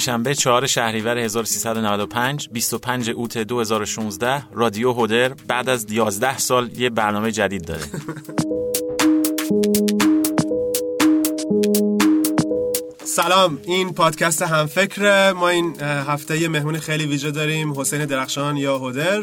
پنجشنبه 4 شهریور 1395 25 اوت 2016 رادیو هودر بعد از 11 سال یه برنامه جدید داره. سلام این پادکست همفکر ما این هفته یه مهمون خیلی ویژه داریم حسین درخشان یا هودر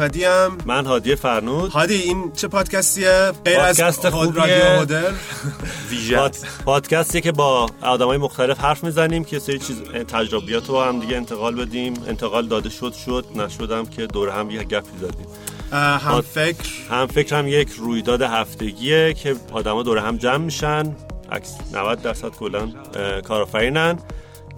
احمدی ام من هادی فرنود. هادی این چه پادکستیه؟ غیر پادکست از خوبیه. رادیو هودر پاد... پادکستی که با آدمای مختلف حرف می‌زنیم که سری چیز تجربیات رو هم دیگه انتقال بدیم. انتقال داده شد شد. نشدم که دور هم یه گپی زدیم. هم فکر. هم فکر هم یک رویداد هفتگیه که آدما دور هم جمع میشن. عکس 90 درصد کلا کارآفرینن.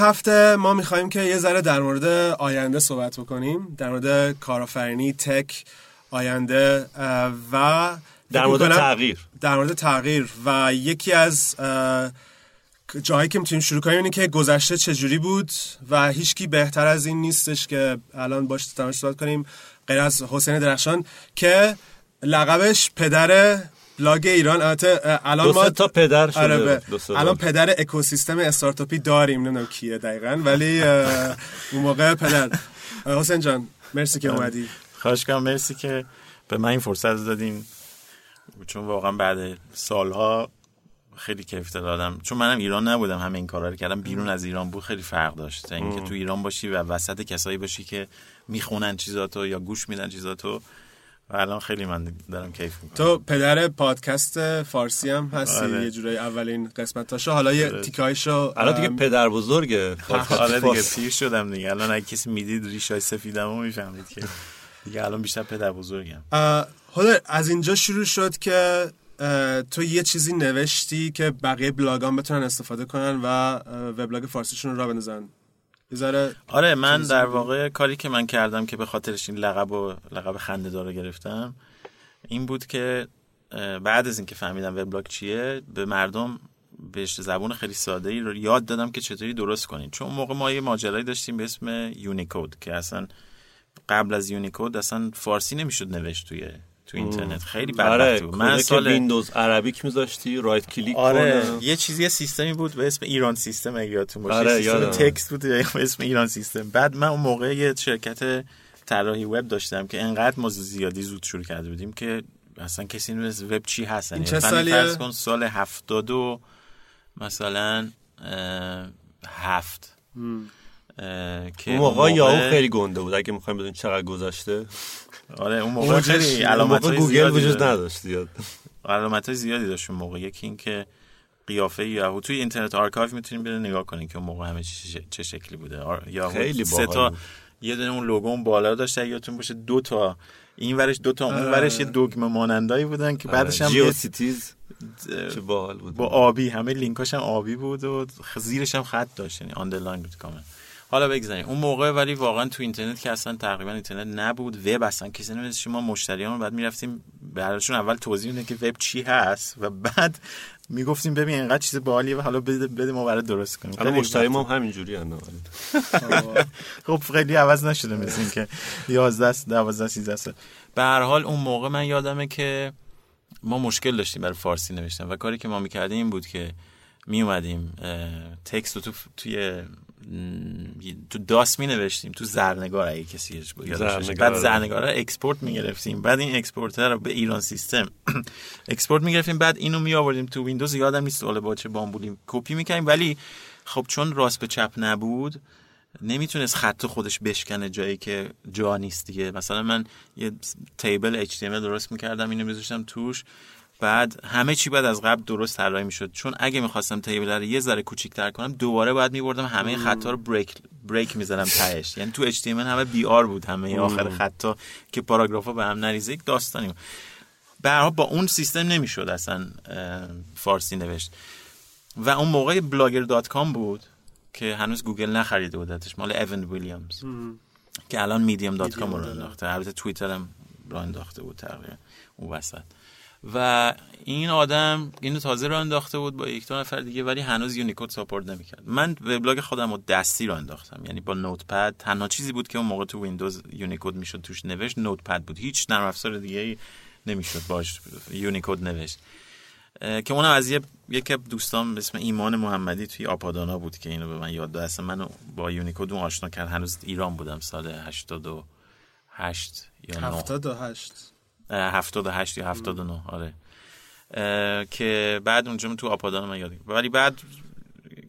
هفته ما می‌خوایم که یه ذره در مورد آینده صحبت بکنیم در مورد کارآفرینی تک آینده و در مورد تغییر. در مورد تغییر. و یکی از اه، جاهایی که می‌تونیم شروع کنیم اینه که گذشته چجوری بود و هیچکی بهتر از این نیستش که الان باش تماش صحبت کنیم غیر از حسین درخشان که لقبش پدر بلاگ ایران. البته الان ما تا پدر شده آره الان. پدر اکوسیستم استارتاپی داریم. نمی‌دونم کیه دقیقا ولی اون موقع پدر. حسین جان مرسی که اومدی. خواهش کنم مرسی که به من این فرصت رو دادین. چون واقعا بعد سالها خیلی کیف داد آدم چون منم ایران نبودم همه این کارا رو کردم. بیرون از ایران بود خیلی فرق داشت. اینکه تو ایران باشی و وسط کسایی باشی که می‌خونن چیزاتو یا گوش میدن چیزاتو و الان خیلی من دارم کیف می‌کنم. تو پدر پادکست فارسی هم هستی آره. یه جورایی اولین قسمتاشو. حالا یه تیکایشو الان دیگه پدر بزرگه آره دیگه پیر شدم دیگه. الان اگه کسی می‌دید ریشای سفیدم رو می‌فهمید که دیگه الان بیشتر پدر بزرگم. حالا از اینجا شروع شد که تو یه چیزی نوشتی که بقیه بلاگان بتونن استفاده کنن و وبلاگ فارسیشون رو را بندازن. ذره آره من در. واقع کاری که من کردم که به خاطرش این لقب و لقب خنده داره گرفتم این بود که بعد از اینکه فهمیدم وبلاگ چیه به مردم به زبون خیلی ساده ای رو یاد دادم که چطوری درست کنین چون موقع ما یه ماجرایی داشتیم به اسم یونیکود که اصلا قبل از یونیکود اصلا فارسی نمی‌شد نوشت توی تو اینترنت. خیلی آره بدبختی بود. من سال ویندوز عربیک میذاشتی رایت کلیک آره. کنه. یه چیزی سیستمی بود به اسم ایران سیستم اگه یادتون باشه. آره، سیستم یادم. تکست بود به اسم ایران سیستم. بعد من اون موقع یه شرکت طراحی وب داشتم که انقدر ما زیادی زود شروع کرده بودیم که اصلا کسی نمی‌دونست وب چی هست این یعنی چه مثلا سالیه؟ فرض کن سال هفتاد و مثلا هفت. که اون موقع یاهو خیلی گنده بود اگه می‌خوایم بدون چقدر گذشته. آره اون موقع خیلی علامت گوگل وجود نداشت زیاد. علامت های زیادی داشت اون موقع. یکی این که قیافه یاهو توی Internet Archive می‌تونیم برید نگاه کنین که اون موقع همه چی چه شکلی بوده. خیلی سه تا. یه دونه اون لوگو اون بالا داشت اگه یادتون باشه دو تا این ورش دو تا اون ورش یه دگمه مانندایی بودن که بعدش هم GeoCities چه باحال بود. با آبی همه لینکاش هم آبی بود و زیرش هم خط داشت یعنی underline بود کامل. حالا بگذاریم. اون موقع ولی واقعا تو اینترنت که اصلا تقریبا اینترنت نبود وب اصلا کسی نمی‌دونست شما مشتریان بعد می‌رفتیم براشون اول توضیح میدن که وب چی هست و بعد می‌گفتیم ببین اینقدر چیز باحالیه و حالا بده, بده ما برات درست کنیم. خیلی مشتری ما هم همینجوری هستن خب خیلی عوض نشده مثل که 11 12 13 سال. به هر حال اون موقع من یادمه که ما مشکل داشتیم برای فارسی نوشتن و کاری که ما می‌کردیم این بود که می اومدیم text رو تو توی تو داس می نوشتیم تو زرنگار اگه کسی. زرنگار. بعد زرنگار رو export می گرفتیم بعد این export رو به ایران سیستم export می گرفتیم بعد اینو می آوردیم تو ویندوز یادم نیست حالا با چه بامبولیم کپی می کردیم ولی خب چون راست به چپ نبود نمی‌تونست خط خودش بشکنه جایی که جا نیست دیگه. مثلا من یه تیبل HTML درست می‌کردم اینو میذاشتم توش. بعد همه چی بعد از قبل درست طراحی می‌شد. چون اگه می‌خواستم تیبل رو یه ذره کوچیک‌تر کنم دوباره باید میبردم همه خطا رو بریک بریک می‌زدم تهش. یعنی تو HTML همه بی آر بود همه آخر خطا که پاراگرافا به هم نریزه یک داستانی بود. به با اون سیستم نمی‌شد اصلا فارسی نوشت. و اون موقع Blogger dot com بود که هنوز گوگل نخریده بودتش مال ایون ویلیامز که الان Medium dot com راه. انداخته. البته توییتر هم راه انداخته بود تقریبا. اون وسط. و این آدم اینو تازه راه انداخته بود با یک دو نفر دیگه ولی هنوز یونیکود support نمی‌کرد. من وبلاگ خودم رو دستی راه انداختم. یعنی با Notepad تنها چیزی بود که اون موقع تو ویندوز یونیکود می‌شد توش نوشت Notepad بود. هیچ نرم افزار دیگه نمی‌شد باش یونیکود نوشت. که اونم از یه از دوستان به اسم ایمان محمدی توی آپادانا بود که اینو به من یاد داد. اصلا منو با یونیکود اون آشنا کرد. هنوز ایران بودم سال 88 یا 9 78 78 یا 79 آره. که بعد اونجا تو آپادانا من یاد گرفتم. ولی بعد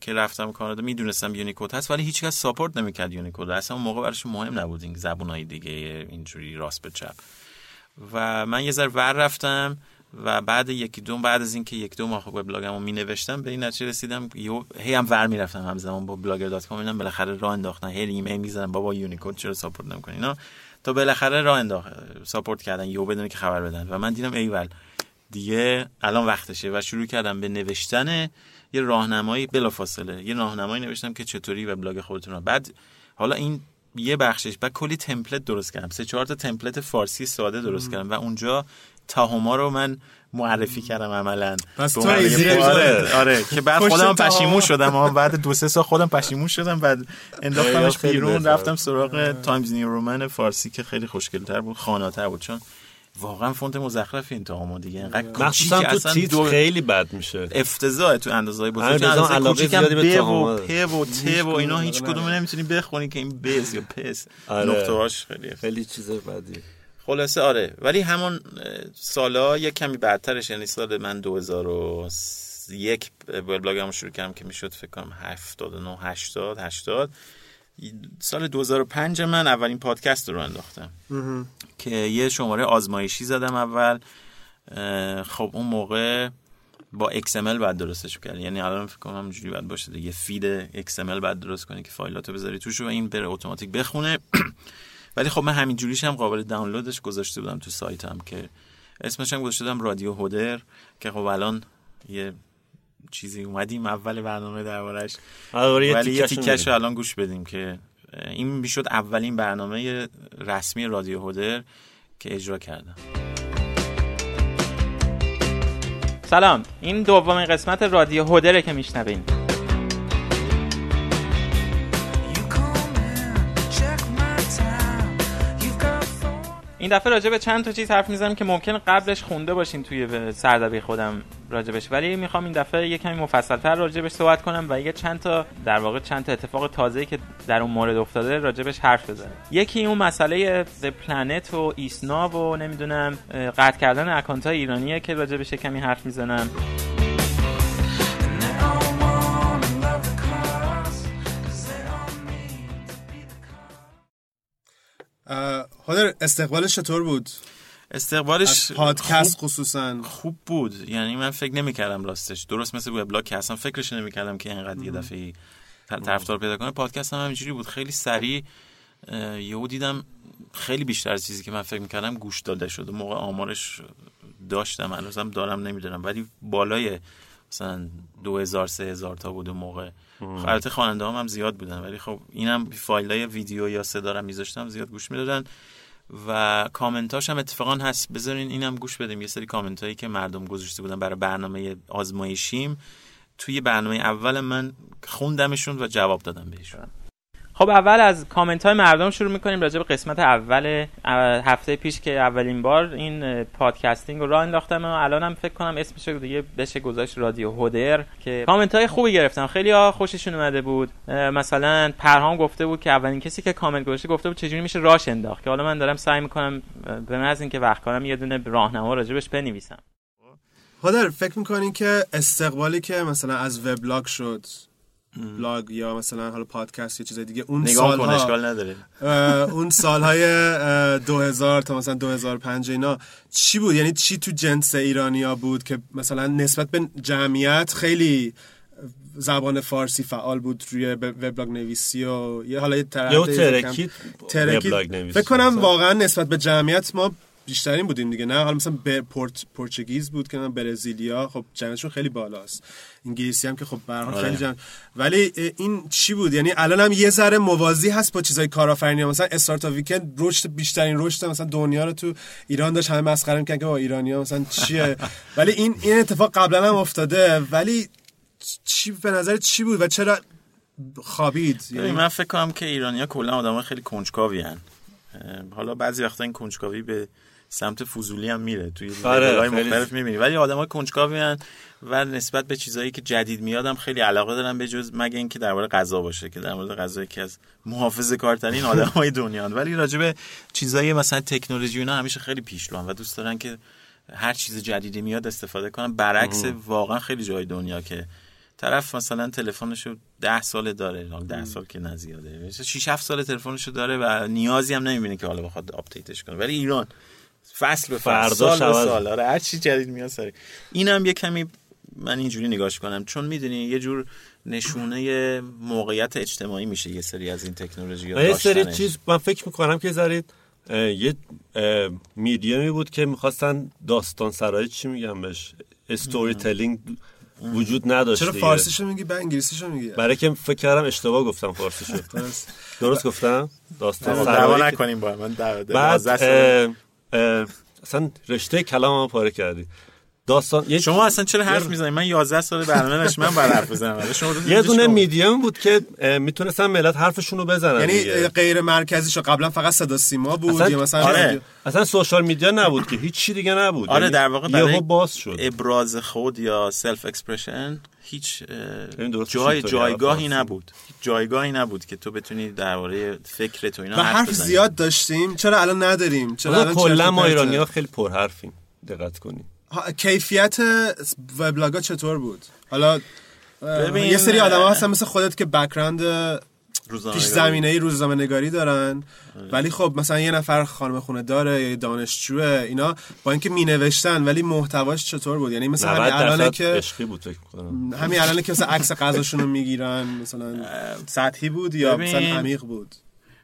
که رفتم کانادا می‌دونستم یونیکود هست ولی هیچکس ساپورت نمی‌کرد یونیکود اصلا اون موقع براش مهم نبود این زبونای دیگه اینجوری راست به چپ. و من یه ذره ور رفتم و بعد یکی دو بعد از اینکه یک دو ماه وبلاگمو می نوشتم به این نتیجه رسیدم یهو هی هم ور می‌رفتم همزمان با Blogger dot com. اینم بالاخره راه انداختن هی ایمیل می‌زنم بابا یونیکود چرا support نمی‌کنی؟ اینا تا بالاخره راه انداخت. support کردن یهو بدون اینکه خبر بدن. و من دیدم ایول. دیگه الان وقتشه. و شروع کردم به نوشتن یه راهنمایی بلافاصله. یه راهنمایی نوشتم که چطوری وبلاگ خودتون رو بعد حالا این یه بخشش بعد کلی template درست کردم. سه چهار تا template فارسی ساده درست کردم. و اونجا Tahoma رو من معرفی کردم عملا پس تو. آره. آره که بعد خودم. پشیمون شدم اما بعد دو سه سال خودم پشیمون شدم بعد انداختمش بیرون. رفتم سراغ Times New Roman فارسی که خیلی خوشگلتر بود خواناتر بود چون واقعا فونت مزخرفی این Tahoma دیگه انقدر مخصوصا تو دو- خیلی بد میشه افتضاح تو اندازه های همه بزرگ بزن اندازه علاقه زیادی به و. پ و ت و اینا هیچ کدوم نمی‌تونی بخونی که این بس یا پس آره. نقطه هاش خیلی. خیلی چیز بدی خلاصه آره. ولی همون سالا یک کمی بعدترش یعنی سال من 2001 وبلاگمو شروع کردم که می‌شد فکر کنم 79 80 80 سال 2005 من اولین پادکست رو انداختم. که یه شماره آزمایشی زدم اول. خب اون موقع با XML بعد درستش کرد یعنی الان فکر کنم همینجوری باید باشه دیگه. فید XML بعد درست کنی که فایلاتو بذاری توش و این بره اتوماتیک بخونه. ولی خب من همین جوریش هم قابل دانلودش گذاشته بودم تو سایتم که اسمش هم گذاشته بودم رادیو هودر که خب الان یه چیزی اومدیم اول برنامه دربارش آره ولی یه تیکش رو الان گوش بدیم که این می‌شد اولین برنامه رسمی رادیو هودر که اجرا کردم. سلام این دومین قسمت رادیو هودره که میشنوین. این دفعه راجع به چند تا چیز حرف می‌زنم که ممکن قبلش خونده باشین توی سردبی خودم راجبش. ولی می‌خوام این دفعه یه کمی مفصلتر راجبش صحبت کنم و یه چند تا در واقع چند تا اتفاق تازه‌ای که در اون مورد افتاده راجبش حرف بزنم. یکی اون مسئله پلنت و ایسنا و نمی‌دونم قطع کردن اکانت ایرانیه که راجبش کمی حرف می‌زنم. هادر استقبالش چطور بود؟ استقبالش پادکست خوب, خصوصا. خوب بود. یعنی من فکر نمی‌کردم راستش. درست مثل وبلاگ که اصلا فکرش نمی‌کردم که اینقدر یه دفعه طرفدار پیدا کنه. پادکست هم همینجوری بود. خیلی سریع یهو دیدم خیلی بیشتر از چیزی که من فکر می‌کردم گوش داده شده موقع آمارش داشتم. هنوزم دارم نمی‌دونم. ولی بالای مثلا دو هزار سه هزار تا بود اون موقع. خب البته خواننده هم, هم زیاد بودن. ولی خب اینم فایل های ویدیو یا صدا رو میذاشتم زیاد گوش می‌دادن. و کامنتاش هم اتفاقا هست. بذارین اینم گوش بدیم. یه سری کامنت هایی که مردم گذاشته بودن برای برنامه آزمایشیم. توی برنامه اول من خوندمشون و جواب دادم بهشون. خب اول از کامنت های مردم شروع می‌کنیم راجع به قسمت اول هفته پیش که اولین بار این podcasting رو راه انداختم و الانم فکر کنم اسمش رو دیگه بشه گذاشت رادیو هودر که کامنت های خوبی گرفتم. خیلی ها خوششون اومده بود. مثلا پرهام گفته بود که اولین کسی که کامنت گذاشته گفته بود چجوری میشه راش انداخت. که حالا من دارم سعی می‌کنم به محض اینکه وقت کنم یه دونه راهنما راجبش بنویسم. هادر فکر می‌کنین که استقبالی که مثلا از وبلاگ شد بلاگ یا مثلا حالا پادکست یا چیز دیگه اون نگاه سالها اشکال نداره اون سالهای اه، 2000 تا مثلا 2005 اینا چی بود یعنی چی تو جنس ایرانیا بود که مثلا نسبت به جمعیت خیلی زبان فارسی فعال بود روی وبلاگ نویسی و یه حالا یه. وبلاگ نویسی فکر کنم. واقعا نسبت به جمعیت ما بیشترین بودیم دیگه نه؟ حالا مثلا به پورت پرتغیز بود که نه برزیلیا خب جمعیتشون خیلی بالاست. انگلیسی هم که خب به هر حال آره. خیلی جمع ولی این چی بود؟ یعنی الان هم یه ذره موازی هست با چیزای کارآفرینی مثلا استارت ویکند رشد بیشترین رشد مثلا دنیا رو تو ایران داشت. همه مسخره می‌کنن که با ایرانیا مثلا چیه؟ ولی این این اتفاق قبلا هم افتاده. ولی چی به نظر چی بود و چرا خوابید؟ یعنی من فکر کنم که ایرانیا کلا آدم خیلی کنجکاوی هن. حالا بعضی وقتا این کنجکاوی به سمت فضولی هم میره. توی آره، مختلف می‌بینی. ولی آدم های کنجکاوی و نسبت به چیزهایی که جدید میاد هم خیلی علاقه دارن به جز مگه اینکه درباره غذا باشه که در مورد غذا یکی از محافظه کارترین آدم های دنیا. ولی راجع به چیزایی مثلا تکنولوژی اینا همیشه خیلی پیشروان و دوست دارن که هر چیز جدیدی میاد استفاده کنن. برعکس واقعا خیلی جای دنیا که طرف مثلا تلفنشو ده سال داره ده سال که نزیاده 6 7 سال تلفنشو داره و نیازی هم نمی‌بینه که حالا بخواد آپدیتش کنه. ولی ایران فصل به فصل فردا سال به. سال. آره هر چی جدید میاد سری اینم یه کمی من اینجوری نگاش کنم. چون می‌دونی یه جور نشونه موقعیت اجتماعی میشه یه سری از این تکنولوژی و یه سری چیز من فکر می‌کنم که زارید یه میدیومی بود که می‌خواستن داستان سرایی چی میگم بهش استوری تلینگ وجود نداشت چرا. فارسیشو میگی بعد انگلیسیشو میگی؟ برای که فکر کردم اشتباه گفتم فارسیشو. درست. گفتم؟ داستان سرایی که- نکنیم با من بعد اصلا رشته کلام پاره کردی داستان یه شما اصلا چرا حرف می‌زنید من 11 سال برنامه داشتم من بعد حرف بزنم شما یه دونه شما. میدیوم بود که اه، می‌تونستن ملت حرفشون رو بزنن یعنی دیگه. غیر مرکزی شو قبلا فقط صدا سیما بود اصلا- یا مثلا آره. اصلا سوشال میدیا نبود که هیچ چی دیگه نبود آره یعنی در واقع برای باز شد ابراز خود یا self expression هیچ جای جایگاهی حرف نبود. جایگاهی نبود که تو بتونی درباره فکرت و اینا و حرف بزنی. زیاد داشتیم. چرا الان نداریم؟ چرا حالا الان کلا ما؟ ایرانی ها خیلی پرحرفیم. دقت کنیم ها، کیفیت وبلاگا چطور بود؟ حالا ببین، یه سری آدم هستن مثل خودت که background روزنامه پیش. زمینه ای روزنامه نگاری دارن آره. ولی خب مثلا یه نفر خانم خونه داره یا یه دانشجوه اینا با اینکه می نوشتن ولی محتواش چطور بود یعنی مثلا 90 همین الانه درصد که عشقی بود همین الانه که مثلا عکس غذاشون رو می‌گیرن مثلا سطحی بود یا ببین. مثلا عمیق بود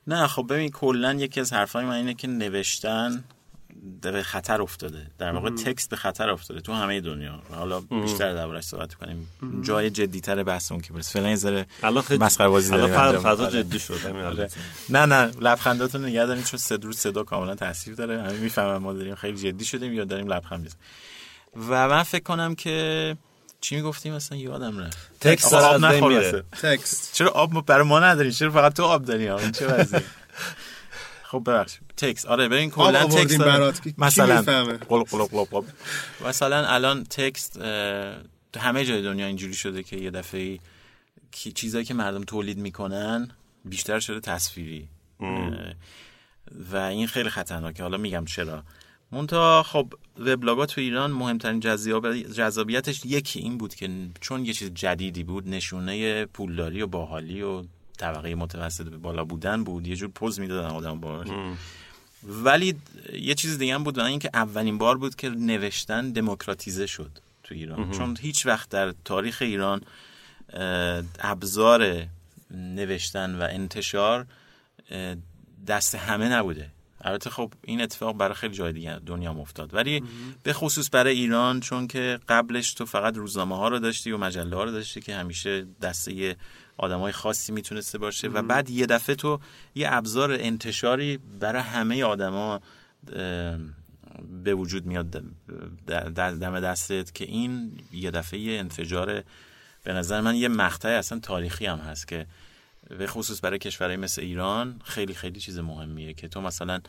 نه خب ببین کلا یکی از حرفای من اینه که نوشتن به خطر افتاده. در واقع تکست به خطر افتاده تو همه دنیا. حالا بیشتر دربارش صحبت کنیم. جای جدیتر بحثمون که برس فعلا یه ذره الان خیلی مسخره بازی الان داریم. فضا. جدی شد. آره. نه نه. لبخنداتون نگه دارین چون صدا صدا کاملا تاثیر داره. همه می‌فهمن ما داریم خیلی جدی شدیم یا داریم لبخند می‌زنیم. و من فکر کنم که چی می‌گفتیم مثلا یادم رفت. تکست آب از بین نخور میره. واسه. تکست. چرا آب ما- برای ما ندارین؟ چرا فقط تو آب داری؟ چه وضعیه؟ خب ببخشید. تکس. آره ببین کلا تکس مثلا؟ قلق قلق قلق قلق. مثلا الان تکست اه، تو همه جای دنیا اینجوری شده که یه دفعه کی- چیزایی که مردم تولید می‌کنن بیشتر شده تصویری. و این خیلی خطرناکه. حالا میگم چرا. مونتا خب وبلاگا تو ایران مهمترین جذاب- جذابیتش یکی این بود که چون یه چیز جدیدی بود نشونه پولداری و باحالی و طبقه متوسط به بالا بودن بود. یه جور پوز می‌دادن آدم باش ولی یه چیز دیگه هم بود و اینکه اولین بار بود که نوشتن دموکراتیزه شد تو ایران. چون هیچ وقت در تاریخ ایران ابزار نوشتن و انتشار دست همه نبوده. البته خب این اتفاق برای خیلی جای دیگه دنیا افتاد. ولی به خصوص برای ایران چون که قبلش تو فقط روزنامه ها رو داشتی و مجله ها رو داشتی که همیشه دسته آدم های خاصی می‌تونسته باشه و بعد یه دفعه تو یه ابزار انتشاری برای همه آدما به وجود میاد در- در دم دستت که این یه دفعه یه انفجار به نظر من یه مقطع اصلا تاریخی هم هست که به خصوص برای کشورهای مثل ایران خیلی خیلی چیز مهمیه که تو مثلا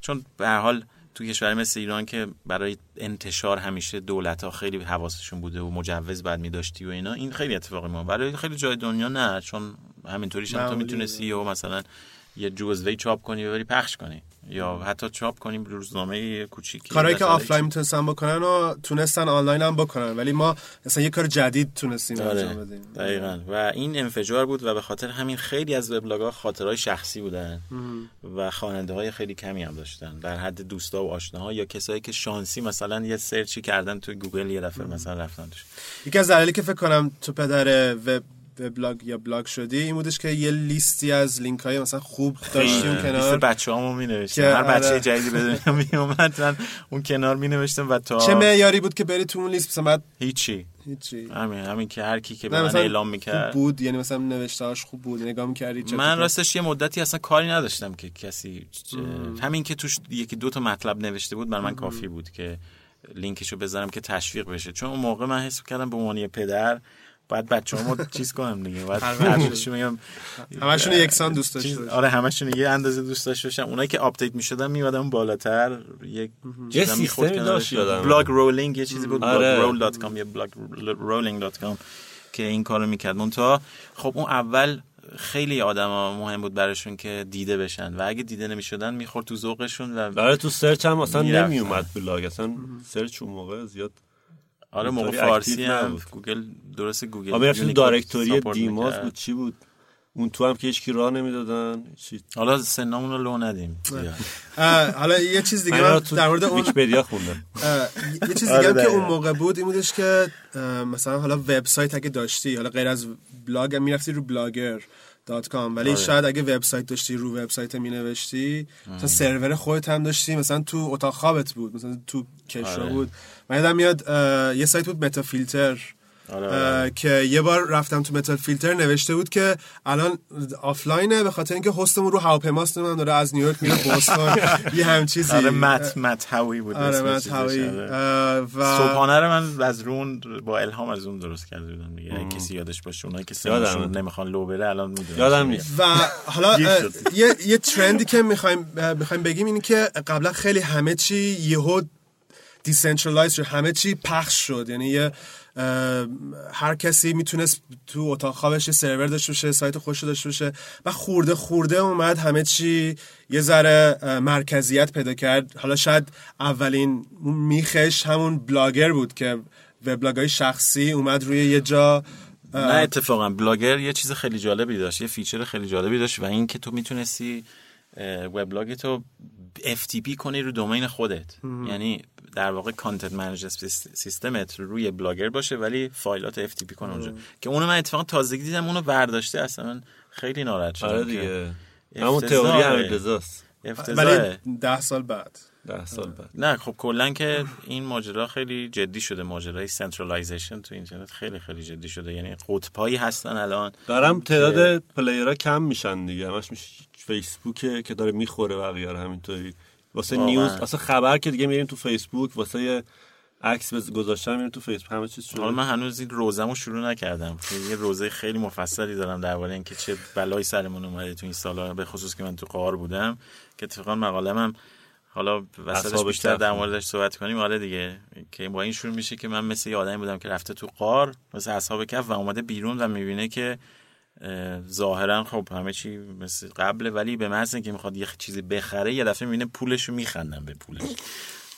چون به هر حال تو کشور مثل ایران که برای انتشار همیشه دولت ها خیلی حواسشون بوده و مجوز بعد می داشتی و اینا این خیلی اتفاقی ما برای خیلی جای دنیا نه چون همینطوریش هم تو. می‌تونستی و مثلا یه جزوه چاپ کنی و بری پخش کنی یا حتی چاپ کنیم روزنامه کوچیکی کارهایی که آفلاین می‌تونستن بکنن و تونستن آنلاین هم بکنن ولی ما مثلا یه کار جدید تونستیم انجام آره بدیم. دقیقا. و این انفجار بود و به خاطر همین خیلی از وبلاگ ها خاطره‌های شخصی بودن و خواننده های خیلی کمی هم داشتن. در حد دوستا و آشناها یا کسایی که شانسی مثلا یه search ی کردن تو گوگل یه دفعه مثلا رفتن توش. یکی از دلایلی که فکر کنم تو پدر وب وبلاگ یا بلاگ شدی این بودش که یه لیستی از لینک های مثلا خوب داشتیم لیست کنار. بچه هامو می نوشتم که هر بچه آره. جدیدی به دنیا می اومد من اون کنار می نوشتم و تا چه معیاری بود که بری تو اون لیست؟ مثلا هیچی. هیچی. همین همین که هر کی که به من اعلام خوب می‌کرد. بود؟ یعنی مثلا نوشتهاش خوب بود؟ نگاه می‌کردی من؟ راستش یه مدتی اصلا کاری نداشتم که کسی همین که توش یکی دو تا مطلب نوشته بود بر من کافی بود که لینکشو بذارم که تشویق بشه. چون اون موقع من حس کردم به عنوان یه باید بچه‌هامو چیز کنم دیگه باید هرچیشون میگم همشون یکسان دوست باشی. آره همشون یه اندازه دوست داشته باشم اونایی که آپدیت می‌شدن میادم بالاتر یک یه چیزا می‌خورد سیستمی کنارش. داشت. blogrolling یه چیزی بود آره. blogroll یا blogrolling که این کارو می‌کرد منتها خب اون اول خیلی آدما مهم بود براشون که دیده بشن و اگه دیده نمی‌شدن می‌خورد تو ذوقشون و برای تو search هم اصلا می‌رفتن. نمی اومد بلاگ اصلا search اون موقع زیاد آره موقع فارسی هم نبود. گوگل درست گوگل یونیکود directory support DMOZ. بود چی بود اون تو هم که هیچ کی راه نمی‌دادن حالا سنامون رو لو ندیم. اه، حالا یه چیز دیگه من در مورد اون ویکی‌پدیا خوندم یه چیز آره، دیگه هم که. اون موقع بود این بودش که مثلا حالا وبسایت اگه داشتی حالا غیر از بلاگ هم می‌رفتی رو Blogger dot com ولی آره. شاید اگه وبسایت داشتی رو وبسایت می نوشتی مثلا سرور خودت هم داشتی مثلا تو اتاق خوابت بود مثلا تو کشو آره. بود من یادم میاد یه سایت بود MetaFilter آره، آره. که یه بار رفتم تو MetaFilter نوشته بود که الان آفلاینه به خاطر اینکه host مون رو هواپیماست من داره از نیویورک میره بوستون یه هم چیزی آره Matt Matt Haughey بود آره چیزش، هوایی آره. و صبحانه رو من از رون با الهام از اون درست کرده بودم دیگه اگه کسی یادش باشه اونایی که یادمه. سنشون نمی‌خوان لو بره الان می‌دونن یادم نیست و حالا. یه یه trend ی که می‌خوایم می‌خوایم بگیم اینه که قبلا خیلی همه چی یهو decentralize شد همه چی پخش شد یعنی یه هر کسی می‌تونست تو اتاق خوابش سرور داشته باشه سایت خودش داشته باشه و خورده خورده اومد همه چی یه ذره مرکزیت پیدا کرد. حالا شاید اولین میخش همون بلاگر بود که وبلاگ های شخصی اومد روی یه جا نه اتفاقا بلاگر یه چیز خیلی جالبی داشت یه feature خیلی جالبی داشت و این که تو می‌تونستی وبلاگ تو FTP کنی رو domain خودت. یعنی در واقع content manager سیستمت روی بلاگر باشه ولی فایلات FTP کنه اونجا. که اونو من اتفاقا تازگی دیدم اونو برداشته اصلا من خیلی ناراحت شدم آره دیگه. همون. تئوری همین رضاست افتضاحه. ولی ده سال بعد. ده سال بعد. نه خب کلا که این ماجرا خیلی جدی شده. ماجرای centralization تو اینترنت خیلی خیلی جدی شده. یعنی قطبایی هستن الان. دارم تعداد پلیرها کم میشن دیگه. همش میشه فیسبوکه که داره می‌خوره بقیه رو همینطوری. واسه واقعا. نیوز واسه خبر که دیگه میریم تو فیسبوک واسه عکس گذاشتن میریم تو فیسبوک. همه چیز شده حالا من هنوز این روزمو شروع نکردم. یه روزه خیلی مفصلی دارم درباره اینکه چه بلایی سرمون اومده تو این سالا به خصوص که من تو قار بودم که اتفاقا مقالم هم حالا وسطش بیشتر در. موردش صحبت کنیم. آره دیگه. که با این شروع میشه که من مثل یه آدمی بودم که رفته تو قار مثل اصحاب کف و اومده بیرون و می‌بینه که ظاهرا خب همه چی مثل قبله ولی به محض اینکه می‌خواد یه چیزی بخره یه دفعه می‌بینه پولشو میخندن به پولش.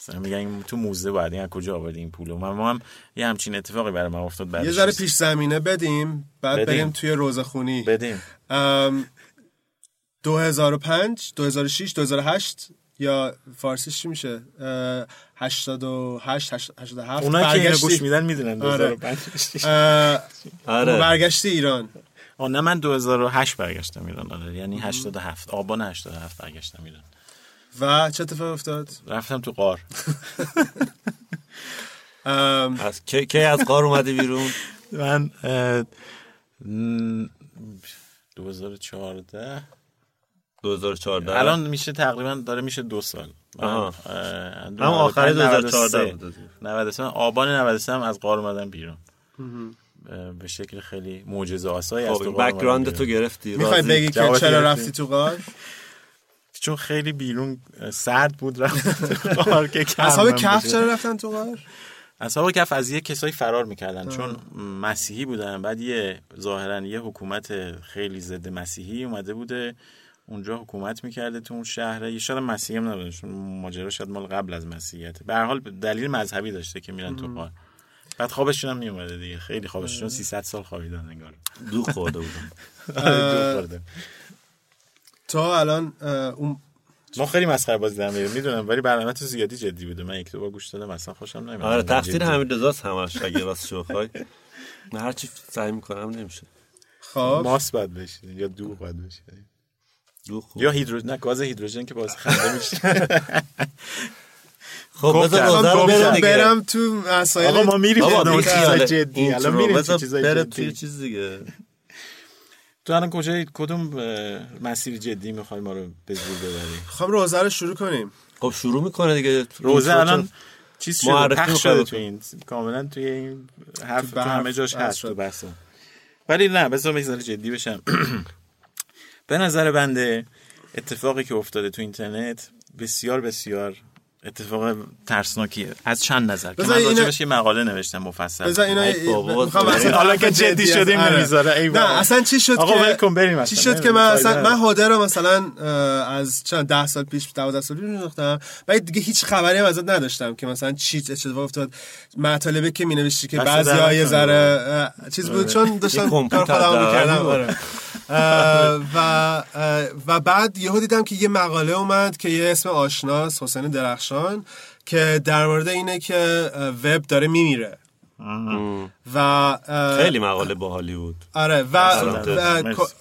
مثلا میگن تو موزه این از کجا آوردی این پولو من ما هم یه همچین اتفاقی برای من افتاد بعد یه ذره پیش زمینه بدیم بعد بدیم. بریم توی روزخونی بدیم. ام، 2005 2006 2008 یا فارسیش چی میشه؟ اه، 88 87 اونایی که. گوش میدن می‌دونن آره. 2005 اه، آره. برگشتی ایران. آه نه من 2008 برگشتم ایران آره یعنی 87 آبان 87 برگشتم ایران. و چه اتفاق افتاد؟ رفتم تو قار ام، از کی, از قار اومده بیرون؟ من اه، م، 2014 2014 الان میشه تقریبا داره میشه دو سال. من، آها. اه، هم آخر 95 2014 93 بود. 93 آبان 93 هم از قار اومدم بیرون. به شکل خیلی معجزه آسایی از خب تو این غار بک‌گراند تو. گرفتی می‌خوای؟ بگی که چرا گرفتی؟ رفتی تو غار چون خیلی بیرون سرد بود رفت تو غار که اصحاب کف. چرا رفتن تو غار اصحاب کف از یه کسایی فرار می‌کردن چون مسیحی بودن بعد یه ظاهرا یه حکومت خیلی ضد مسیحی اومده بوده اونجا حکومت می‌کرده تو اون شهر یه شاید مسیحی هم نبوده چون ماجرا شاید مال قبل از مسیحیت به هر حال دلیل مذهبی داشته که میرن تو غار بعد خوابشون هم میومده دیگه. خیلی خوابشون چون 300 سال خوابیدن انگار. دوغ خورده بودم آره،. تو الان اون ما خیلی مسخره بازی در میاریم می‌دونم ولی برنامه تو زیادی جدی بوده. من یک دو بار گوش دادم اصلا خوشم نمیاد آره تقصیر همین رضاست همش اگه راست شو بخوای. من هر چی سعی می‌کنم نمیشه. خب. ماس باید بشید یا دوغ باید بشید دوغ خورد. یا هیدروژن نه گاز هیدروژن که باعث خنده میشه. خب گفت بذار روزه رو. دیگه. برم تو مسائل آقا ما میریم بابا بی چیزای. جدی. الان رو میریم تو چیزای بره توی چیز دیگه. تو الان کجای کدوم مسیر جدی می‌خوای ما رو به زور ببری؟ خب روزه رو شروع کنیم. خب شروع می‌کنه دیگه. روزه الان چیز شده پخش شده. تو این. کاملا توی این حرف تو همه جاش هست. تو بحث. ولی نه بذار بگذاره جدی بشم. به نظر بنده اتفاقی که افتاده تو اینترنت بسیار بسیار اتفاق ترسناکیه از چند نظر که من راجبش یه مقاله نوشتم مفصل بذار اینا اصلا حالا که جدی. شدیم آره. نمی‌ذاره ای بابا. نه اصلا چی شد آقا که بریم چی. شد که من اصلا من هاده رو مثلا از چند ده سال پیش 12 سال پیش می‌شناختم بعد دیگه هیچ خبری هم ازت نداشتم که مثلا چی اتفاق افتاد مطالبی که مینوشتی که بعضی یه ذره چیز بود چون داشتم کار خودم می‌کردم. آره. و و بعد یهو دیدم که یه مقاله اومد که یه اسم آشناس حسین درخشان که در مورد اینه که وب داره میمیره. و خیلی مقاله باحالی بود. آره و.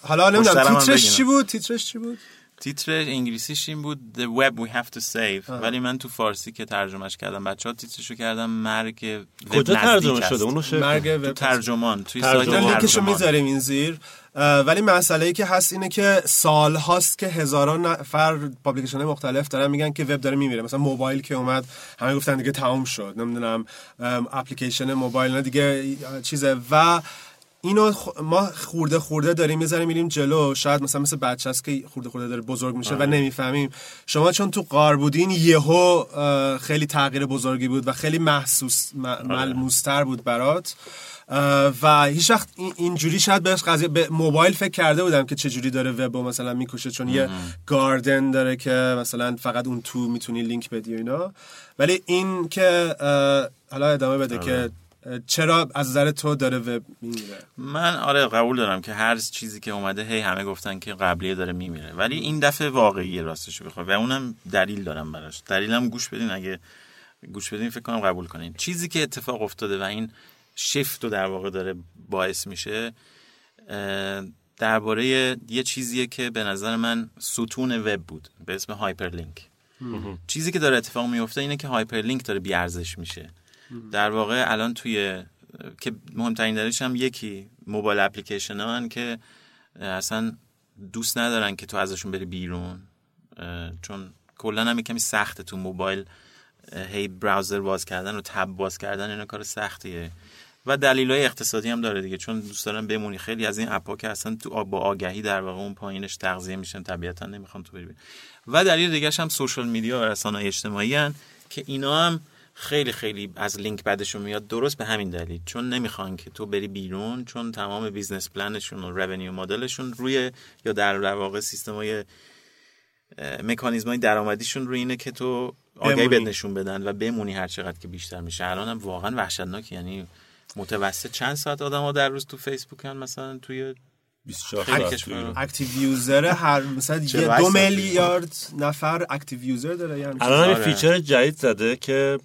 حالا نمی‌دونم تیترش. چی بود؟ تیترش چی بود؟ تیتر انگلیسیش این بود The web we have to save. ولی من تو فارسی که ترجمهش کردم بچه ها تیترشو کردم مرگ وب کجا ترجمه. شده؟ اونو مرگ تو وب ترجمان توی ترجمان. سایت ترجمان. می‌ذاریم این زیر. ولی مسئله ای که هست اینه که سال هاست که هزاران نفر پابلیکیشن مختلف دارن میگن که وب داره میمیره. مثلا موبایل که اومد همه گفتن دیگه تموم شد نمی‌دونم اپلیکیشن موبایل نه دیگه چیزه. و اینو ما خورده خورده داریم می‌ذاریم میریم جلو. شاید مثلا مثل بچه است که خورده خورده داره بزرگ میشه و نمی‌فهمیم. شما چون تو قار بودین یهو خیلی تغییر بزرگی بود و خیلی محسوس م- ملموستر بود برات. و هیچ وقت این- اینجوری شاید بهش قضیه به موبایل فکر کرده بودم که چجوری داره وب مثلا می‌کشه چون یه گاردن داره که مثلا فقط اون تو می‌تونی لینک بدی و اینا. ولی این که حالا ادامه بده که اه، چرا از نظر تو داره وب میمیره؟ من آره قبول دارم که هر چیزی که اومده هی همه گفتن که قبلیه داره میمیره. ولی این دفعه واقعیه راستش بخوای. و اونم دلیل دارم براش. دلیلم گوش بدین. اگه گوش بدین فکر کنم قبول کنین. چیزی که اتفاق افتاده و این شفت رو در واقع داره باعث میشه درباره یه چیزیه که به نظر من ستون وب بود. به اسم hyperlink. چیزی که داره اتفاق میفته اینه که hyperlink داره بی‌ارزش میشه. در واقع الان توی که مهمترین دلیلش هم یکی mobile application هان که اصلا دوست ندارن که تو ازشون بری بیرون. چون کلا هم کمی سخته تو موبایل هی browser باز کردن و tab باز کردن اینا کار سختیه. و دلیل های اقتصادی هم داره دیگه چون دوست دارن بمونی. خیلی از این app ا که اصلا تو با آگهی در واقع اون پایینش تغذیه میشن طبیعتا نمی‌خوان تو بری. و دلیل دیگه هم social media و رسانه اجتماعی هن که اینا هم خیلی خیلی از لینک بدشون میاد درست به همین دلیل چون نمی‌خوان که تو بری بیرون چون تمام business plan شون و revenue model شون روی یا در واقع سیستم های مکانیزم های درآمدیشون روی اینه که تو آگهی. بهت نشون بدن و بمونی هر چقدر که بیشتر میشه الان هم واقعا وحشتناک یعنی متوسط چند ساعت آدم ها در روز تو فیسبوک هم مثلا توی 24 خیلی ساعت کشور. توی- اکتیو یوزر هر مثلا یه 48 دو میلیارد نفر اکتیو یوزر داره یعنی الان هم یه آره. فیچر جدید زده که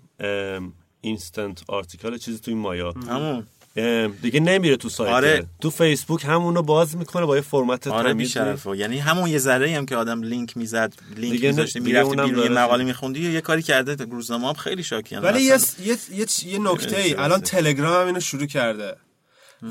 اینستنت آرتیکل چیزی توی مایا. همون. ام، دیگه نمیره تو سایت. آره. تو فیسبوک همونو باز می‌کنه با یه فرمت آره تمیزی. بیشرفا یعنی همون یه ذره هم که آدم لینک می‌زد لینک دیگه میذاشته می‌رفتی بیرون یه. مقاله میخوندی یه کاری کرده. روزنامه هم خیلی شاکی ولی یه یه یه, نکته ای. الان تلگرام هم اینو شروع کرده.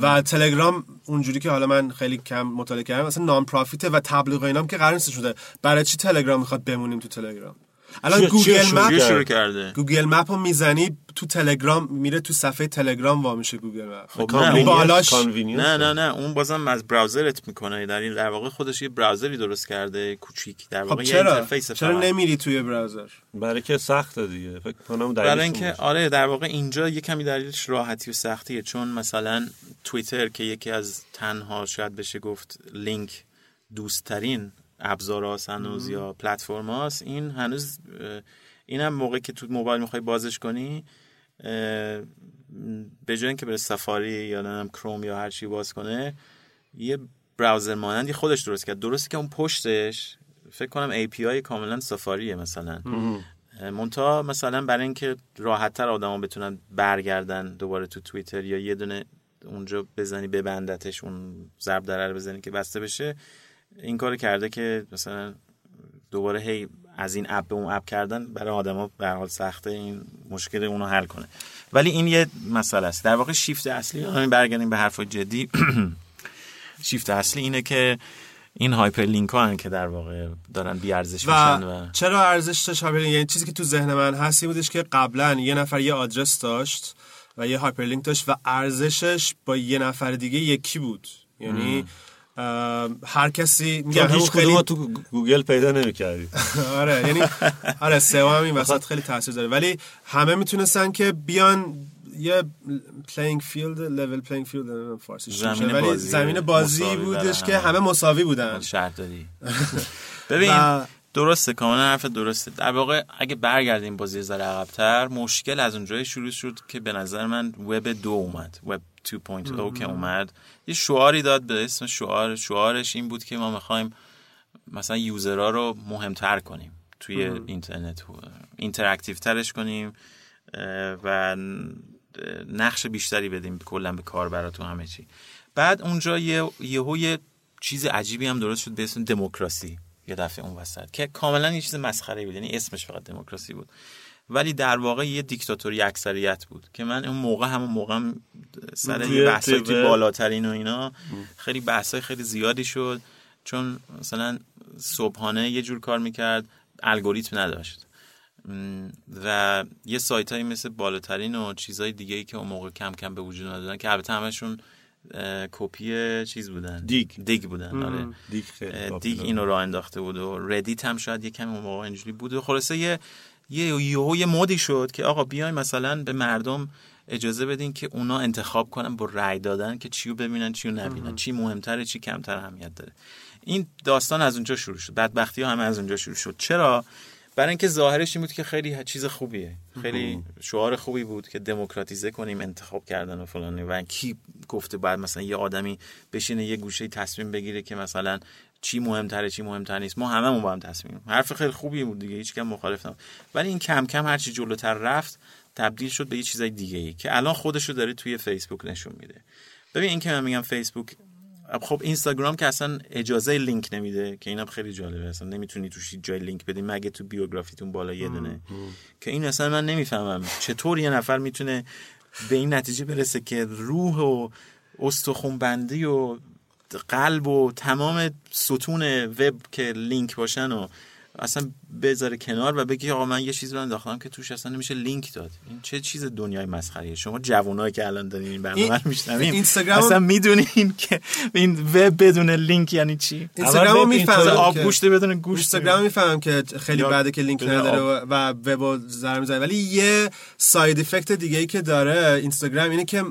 و تلگرام اونجوری که حالا من خیلی کم مطالعه کردم مثلا non-profit ه و تبلیغ و اینام که قرار نیست شده. برای چی تلگرام می‌خواد بمونیم تو تلگرام؟ الان Google Map؟ شروع کرده. Google Map رو می‌زنی تو تلگرام میره تو صفحه تلگرام وا میشه Google Map. خب convenience- نه بالاش- نه نه نه اون بازم از browser ت می‌کنه. در این در واقع خودش یه browser ی درست کرده کوچیک. در واقع خب یه چرا؟ interface چرا. نمیری توی browser؟ برای که سخته دیگه. فکر کنم برای اینکه. آره در واقع اینجا یه کمی دلیلش راحتی و سختیه. چون مثلا توییتر که یکی از تنها شاید بشه گفت لینک دوستترین ابزار هنوز یا پلتفرم هاست. این هنوز این هم موقعی که تو موبایل می‌خوای بازش کنی به جای اینکه بره سفاری یا نمی‌دونم کروم یا هر چی باز کنه یه براوزر مانندی خودش درست کرد. درسته که اون پشتش فکر کنم API کاملا سفاریه مثلا. مونتا مثلا برای اینکه راحت تر آدما بتونن برگردن دوباره تو توییتر یا یه دونه اونجا بزنی ببندتش اون ضرب رو بزنی که بسته بشه این کار کرده که مثلا دوباره هی از این app به اون app کردن برای آدما به حال سخته این مشکل اونو حل کنه. ولی این یه مسئله است. در واقع شیفت اصلی همین برگردیم به حرفای جدی. شیفت اصلی اینه که این hyperlink ها که در واقع دارن بی ارزش میشن و و چرا ارزش داشت؟ hyperlink یعنی چیزی که تو ذهن من هست این بودش که قبلا یه نفر یه آدرس داشت و یه hyperlink داشت و ارزشش با یه نفر دیگه یکی بود. یعنی هر کسی چون همون هیچ خیلی کدوم تو گوگل پیدا نمی‌کردی. آره یعنی آره SEO هم این وسط خیلی تاثیر داره. ولی همه می‌تونستن که بیان یه playing field level playing field فارسی زمین ولی بازی زمین بازی بودش که همه. مساوی بودن. شهرداری. ببین و- درسته کاملا حرف درسته. در واقع اگه برگردیم بازی ذره عقب‌تر مشکل از اونجای شروع شد که به نظر من وب دو اومد وب 2.0 که اومد. یه شعاری داد به اسم شعار شعارش این بود که ما می‌خوایم مثلا user ها رو مهمتر کنیم توی اینترنت interactive ترش کنیم و نقش بیشتری بدیم کلا به کاربرا تو همه چی. بعد اونجا یه یهو یه چیز عجیبی هم درست شد به اسم دموکراسی. یه دفعه اون وسط که کاملا یه چیز مسخره بود یعنی اسمش فقط دموکراسی بود. ولی در واقع یه دیکتاتوری اکثریت بود که من اون موقع همون موقع هم سر یه بحثای توی. بالاترین و اینا خیلی بحثای خیلی زیادی شد چون مثلا صبحانه یه جور کار می‌کرد الگوریتم نداشت. و یه سایت هایی مثل بالاترین و چیزهای دیگه ای که اون موقع کم کم به وجود اومدن که البته همشون کپی چیز بودن. Digg. Digg بودن آره. Digg. Digg اینو راه انداخته بود و Reddit هم شاید یه کمی اون موقع اینجوری بود. و خلاصه یه یه یهو یه مودی شد که آقا بیاین مثلا به مردم اجازه بدین که اونا انتخاب کنن با رأی دادن که چیو ببینن چیو نبینن. چی مهمتره چی کمتر اهمیت داره. این داستان از اونجا شروع شد. بدبختی ها همه از اونجا شروع شد. چرا؟ برای اینکه ظاهرش این بود که خیلی چیز خوبیه. خیلی شعار خوبی بود که دموکراتیزه کنیم انتخاب کردن و فلان. و کی گفته بعد مثلا یه آدمی بشینه یه گوشه تصمیم بگیره که مثلا چی مهمتره چی مهمتر نیست. ما هممون با هم تصمیم حرف خیلی خوبی بود دیگه هیچ کم مخالف نبود. ولی این کم کم هرچی جلوتر رفت تبدیل شد به یه چیزای دیگه ای که الان خودش رو داره توی فیسبوک نشون میده. ببین این که من میگم فیسبوک خب اینستاگرام که اصلا اجازه لینک نمیده که اینم خیلی جالبه. اصلا نمی‌تونی توش جای لینک بدی مگه تو بیوگرافیتون بالا یه دونه. که این اصلا من نمی‌فهمم. چطور یه نفر می‌تونه به این نتیجه برسه که روح و استخون بندی و قلب و تمام ستون وب که لینک باشن و اصلا بذاره کنار و بگی آقا من یه چیزی رو انداختم که توش اصلا نمیشه لینک داد. این چه چیز دنیای مسخره‌ایه. شما جوانایی که الان دارین این برنامه رو میشنوین اینستاگرام- اصلا می‌دونین که این وب بدون لینک یعنی چی؟ اینستاگرام می‌فهمم آب گوشت بدون گوشت. اینستاگرام می‌فهمم که خیلی یا بده که لینک نداره و, و وب ضرر می‌زنه. ولی یه side effect دیگه ای که داره اینستاگرام اینه که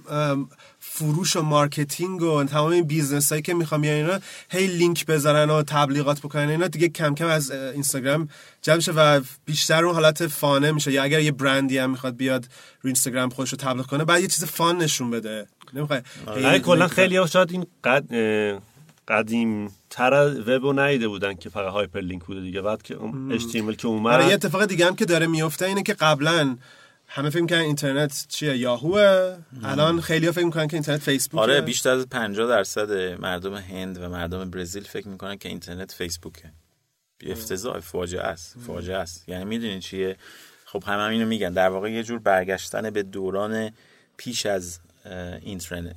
فروش و marketing و تمام این business هایی که می‌خوام بیان اینا هی لینک بذارن و تبلیغات بکنن اینا دیگه کم کم از اینستاگرام جمع میشه و بیشتر اون حالت fun ه میشه. یا اگر یه برندی هم می‌خواد بیاد رو اینستاگرام خودش رو تبلیغ کنه باید یه چیز fun نشون بده. نمی‌خوای نه کلا خیلی ها شاید این قد قدیم تر وب رو ندیده بودن که فقط hyperlink بوده دیگه. بعد که HTML که اومد آره یه اتفاق دیگه هم که داره میفته اینه که قبلا همه فکر می‌کنن اینترنت چیه؟ یاهوه. الان خیلی ها فکر می‌کنن که اینترنت فیسبوکه. آره بیشتر از 50 درصد مردم هند و مردم برزیل فکر می‌کنن که اینترنت فیسبوکه. افتضاح فاجعه است فاجعه است. یعنی می‌دونین چیه؟ خب همه هم اینو میگن. در واقع یه جور برگشتن به دوران پیش از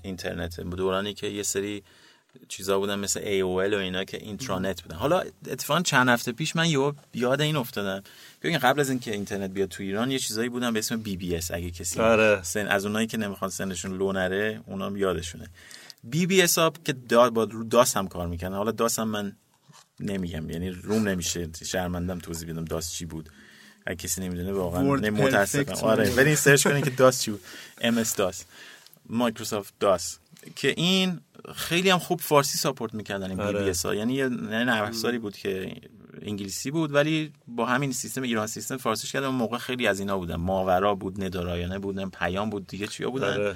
اینترنت. دورانی که یه سری چیزا بودن مثل AOL و اینا که اینترانت بودن. حالا اتفاقا چند هفته پیش من یاد این افتادم. ببین قبل از اینکه اینترنت بیاد تو ایران یه چیزایی بودن به اسم BBS اگه کسی آره. سن از اونایی که نمی‌خوان سنشون لو نره اونا هم یادشونه. BBS که دا با رو DOS هم کار می‌کنه حالا DOS هم من نمیگم یعنی روم نمیشه. شرمندم توضیح بدم DOS چی بود. اگه کسی نمی‌دونه واقعا متاسفم. آره برین search کنین که DOS چی بود. ام اس داس. مایکروسافت داس. که این خیلی هم خوب فارسی ساپورت می‌کردن این بی آره. بی اس ها. یعنی یه نه نرم بود که انگلیسی بود ولی با همین سیستم ایران سیستم فارسیش کردم اون موقع خیلی از اینا بودن ماورا بود ندارایانه بودن پیام بود دیگه چیا بودن آره.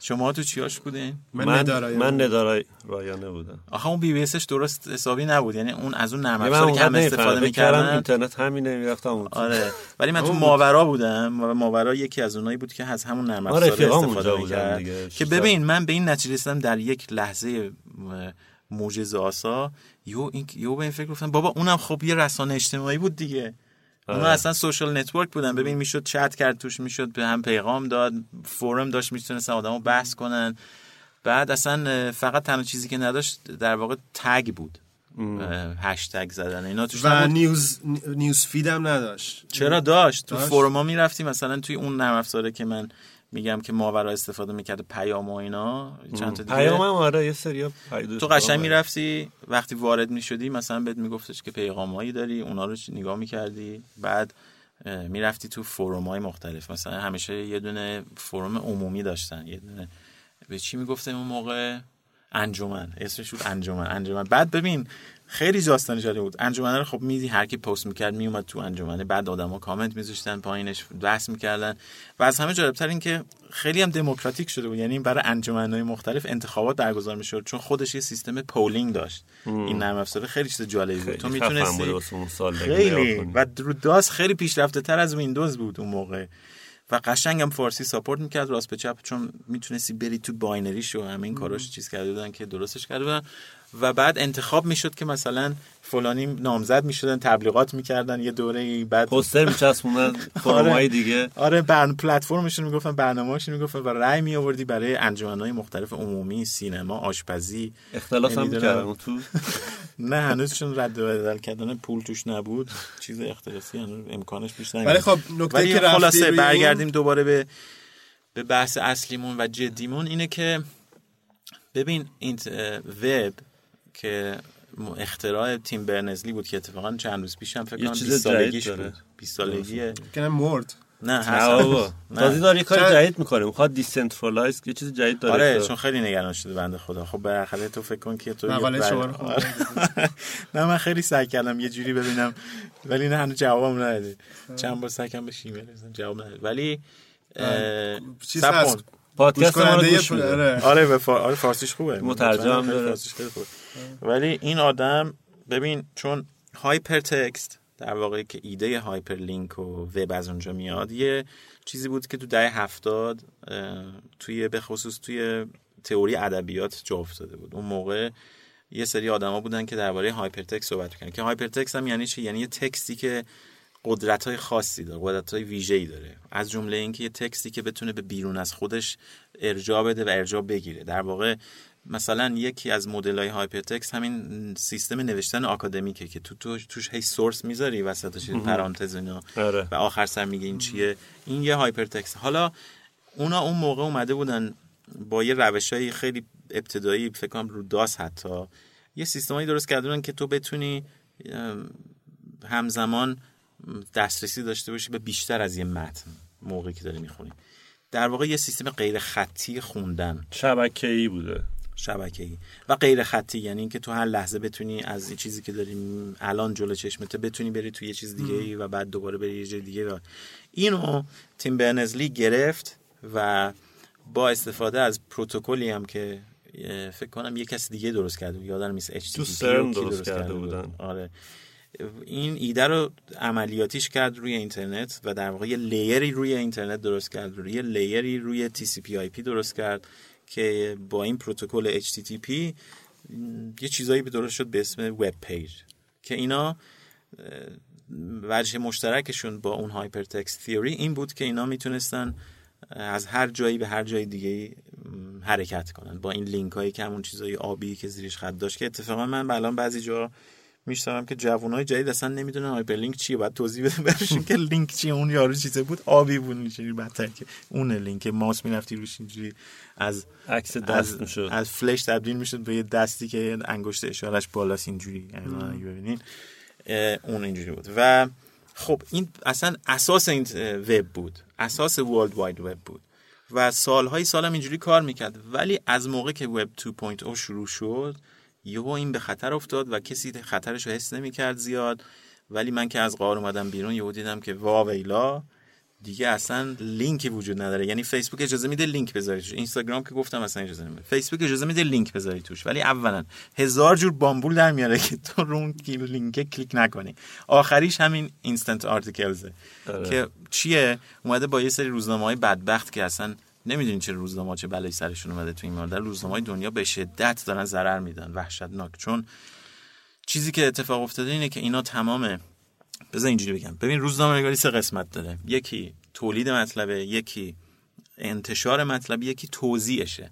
شما تو چیاش بودین من, من ندارم من ندارای رایانه بودم آخه اون بی بی اسش درست حسابی نبود یعنی اون از اون نرم که اونقدر هم استفاده نمی‌فهمم. فکر کردم می‌کردن اینترنت همینه می‌رفتم اون. آره ولی من تو. ماورا بودم و ماورا یکی از اونایی بود که از همون نرم ما افزار استفاده می‌کرد دیگه. که. ببین من به این نتیجه رسیدم در یک لحظه معجزه آسا یو این یو به این فکر گفتم بابا اونم خب یه رسانه اجتماعی بود دیگه. اونا آره. اصلا social network بودن. ببین می‌شد چت کرد توش می‌شد به هم پیغام داد forum داشت می‌تونستن آدمو بحث کنن. بعد اصلا فقط تنها چیزی که نداشت در واقع tag بود. هشتگ زدن. اینا توش و نبود. news news feed هم نداشت. چرا داشت؟ تو داشت. forum ا می‌رفتی مثلا توی اون نرم افزاره که من میگم که ماورا استفاده می‌کرده پیام و اینا چند تا دیگه. پیام هم آره یه سری تو قشنگ می‌رفتی وقتی وارد می‌شدی مثلا بهت میگفتش که پیغامایی داری اونا رو نگاه می‌کردی بعد می‌رفتی تو forum های مختلف. مثلا همیشه یه دونه forum عمومی داشتن یه دونه به چی می‌گفتم اون موقع؟ انجمن اسمش بود انجمن. انجمن. بعد ببین خیلی داستان جالب بود. انجمن رو خب میدی هر کی پست می‌کرد میومد تو انجمنه. بعد آدما کامنت میذاشتن پایینش بحث می‌کردن. و از همه جالبتر این که خیلی هم دموکراتیک شده بود. یعنی برای انجمنهای مختلف انتخابات برگزار می‌شد چون خودش یه سیستم polling داشت. این نرم افزار خیلی چیز جالبی بود. تو می‌تونستی خیلی. و رو DOS خیلی پیشرفته تر از ویندوز بود اون موقع. و قشنگ هم فارسی support می‌کرد راست به چپ چون می‌تونستی بری تو binary ش و همه این کاراش چیز کرده بودن که درستش کرده بودن. و بعد انتخاب می‌شد که مثلا فلانی نامزد می‌شدن تبلیغات می‌کردن یه دوره بعد پوستر میچسبونن فرمای دیگه. آره برن پلتفرمشون می‌گفتن برنامه‌هاشون می‌گفتن و رأی می آوردی برای انجمنهای مختلف عمومی سینما آشپزی. اختلاف هم. می‌کردن تو؟ نه هنوز چون رد و بدل کردن پول توش نبود. چیز اختلافی هنوز امکانش بیش نیومد. ولی خب نکته که خلاصه برگردیم دوباره به به بحث اصلیمون و جدیمون. اینه که ببین این وب که اختراع تیم برنرز لی بود که اتفاقا چند روز پیش هم فکر کنم چیز 20 جدید سالگیش. بود 20 سالگیه که مرد نه نه هست. تازه داره یه کار چند- جدید می‌کنه می‌خواد decentralize یه چیز جدید داره آره چون خیلی نگران شده بنده خدا خب بالاخره تو فکر کن که تو. نه من خیلی سعی کردم یه جوری ببینم ولی نه هنوز جوابم نداده چند بار سعی کردم به بزنم جواب نداده ولی چیز هست. پادکست ما رو گوش آره. آره. آره فارسیش خوبه مترجم داره. فارسیش خیلی خوبه. ولی این آدم ببین چون hypertext در واقع که ایده hyperlink و وب از اونجا میاد یه چیزی بود که تو دهه هفتاد توی به خصوص توی تئوری ادبیات جا افتاده بود. اون موقع یه سری آدما بودن که درباره hypertext صحبت می‌کنن که hypertext هم یعنی چی؟ یعنی یه text ی که قدرت های خاصی داره قدرت های ویژه ای داره. از جمله اینکه یه تکستی که بتونه به بیرون از خودش ارجاع بده و ارجاع بگیره. در واقع مثلا یکی از مدل های هایپر تکست همین سیستم نوشتن آکادمیکه که تو تو- توش هی سورس می‌ذاری وسطش پرانتز اینا. آره. و آخر سر میگه این چیه؟ این یه هایپر تکست حالا اونا اون موقع اومده بودن با یه روش های خیلی ابتدایی فکر کنم رو داس حتی یه سیستمایی درست کرده بودن که تو بتونی همزمان دسترسی داشته باشی به بیشتر از یه متن موقعی که داری می‌خونی. در واقع یه سیستم غیر خطی خوندن. شبکه‌ای بوده. شبکه‌ای. و غیر خطی یعنی اینکه تو هر لحظه بتونی از این چیزی که داریم الان جلو چشمته بتونی بری تو یه چیز دیگه ای و بعد دوباره بری یه جای دیگه و اینو تیم برنزلی گرفت و با استفاده از پروتکلی هم که فکر کنم یه کس دیگه درست کرده یادم نیست HTTP تو رو کی درست کرده بود. بودن. آره. این ایده رو عملیاتیش کرد روی اینترنت و در واقع یه layer ی روی اینترنت درست کرد روی یه layer ی روی TCP IP درست کرد. که با این پروتکل HTTP یه چیزایی به درست شد به اسم web page که اینا وجه مشترکشون با اون hypertext theory این بود که اینا می‌تونستن از هر جایی به هر جای دیگه حرکت کنن. با این لینک هایی که همون چیزای آبی که زیرش خط داشت که اتفاقا من الان بعضی جا می‌شنوم که جوانای جدید اصلا نمی‌دونن hyperlink چیه. باید توضیح بده برشون که لینک چیه اون یارو چیزه. بود آبی بود اینجوری بدتر که اون لینک ماوس می‌رفتی روش اینجوری از عکس دست می‌شد. از فلش تبدیل می‌شد به یه دستی که انگشت اشارش بالاست اینجوری. الان اگه ببینین اون اینجوری بود. و خب این اصلا اساس این وب بود. اساس World Wide Web بود. و سالهای سال هم اینجوری کار می‌کرد. ولی از موقع که وب 2.0 شروع شد یهو این به خطر افتاد و کسی خطرش رو حس نمی‌کرد زیاد. ولی من که از غار اومدم بیرون یهو دیدم که وا ویلا دیگه اصلا لینکی وجود نداره. یعنی فیسبوک اجازه میده لینک بذاری توش. اینستاگرام که گفتم اصلا اجازه نمیده. فیسبوک اجازه میده لینک بذاری توش. ولی اولا هزار جور بامبول در میاره که تو رو اون کی- لینک کلیک نکنی. آخریش همین اینستنت آرتیکلزه. که چیه؟ اومده با یه سری روزنامه های بدبخت که اصلا نمی‌دونین چه روزنامه چه بلایی سرشون اومده تو این مورد. روزنامه های دنیا به شدت دارن ضرر میدن وحشتناک. چون چیزی که اتفاق افتاده اینه که اینا تمامه بذار اینجوری بگم. ببین روزنامه نگاری سه قسمت داره. یکی تولید مطلبه یکی انتشار مطلب یکی توضیحشه.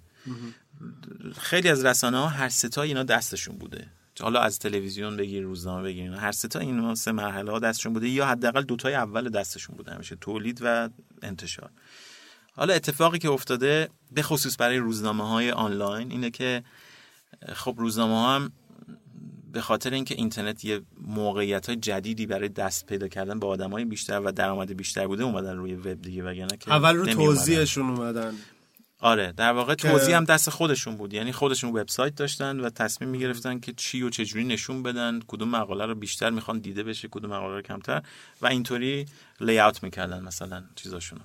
خیلی از رسانه ها هر ستا اینا دستشون بوده. حالا از تلویزیون بگیر روزنامه بگیر هر ستا اینا سه مرحله ها دستشون بوده یا حداقل دوتای اول دستشون بوده همیشه. تولید و انتشار. حالا اتفاقی که افتاده به خصوص برای روزنامه های آنلاین اینه که خب روزنامه ها هم به خاطر اینکه اینترنت یه موقعیت های جدیدی برای دست پیدا کردن به آدم های بیشتر و درآمد بیشتر بوده اومدن روی وب دیگه وگرنه که اول رو. توضیحشون اومدن. آره در واقع توضیح هم دست خودشون بود. یعنی خودشون وبسایت داشتن و تصمیم می‌گرفتن که چی و چجوری نشون بدن کدوم مقاله رو بیشتر می‌خوان دیده بشه کدوم مقاله رو کمتر و اینطوری layout می‌کردن مثلا چیزاشونو.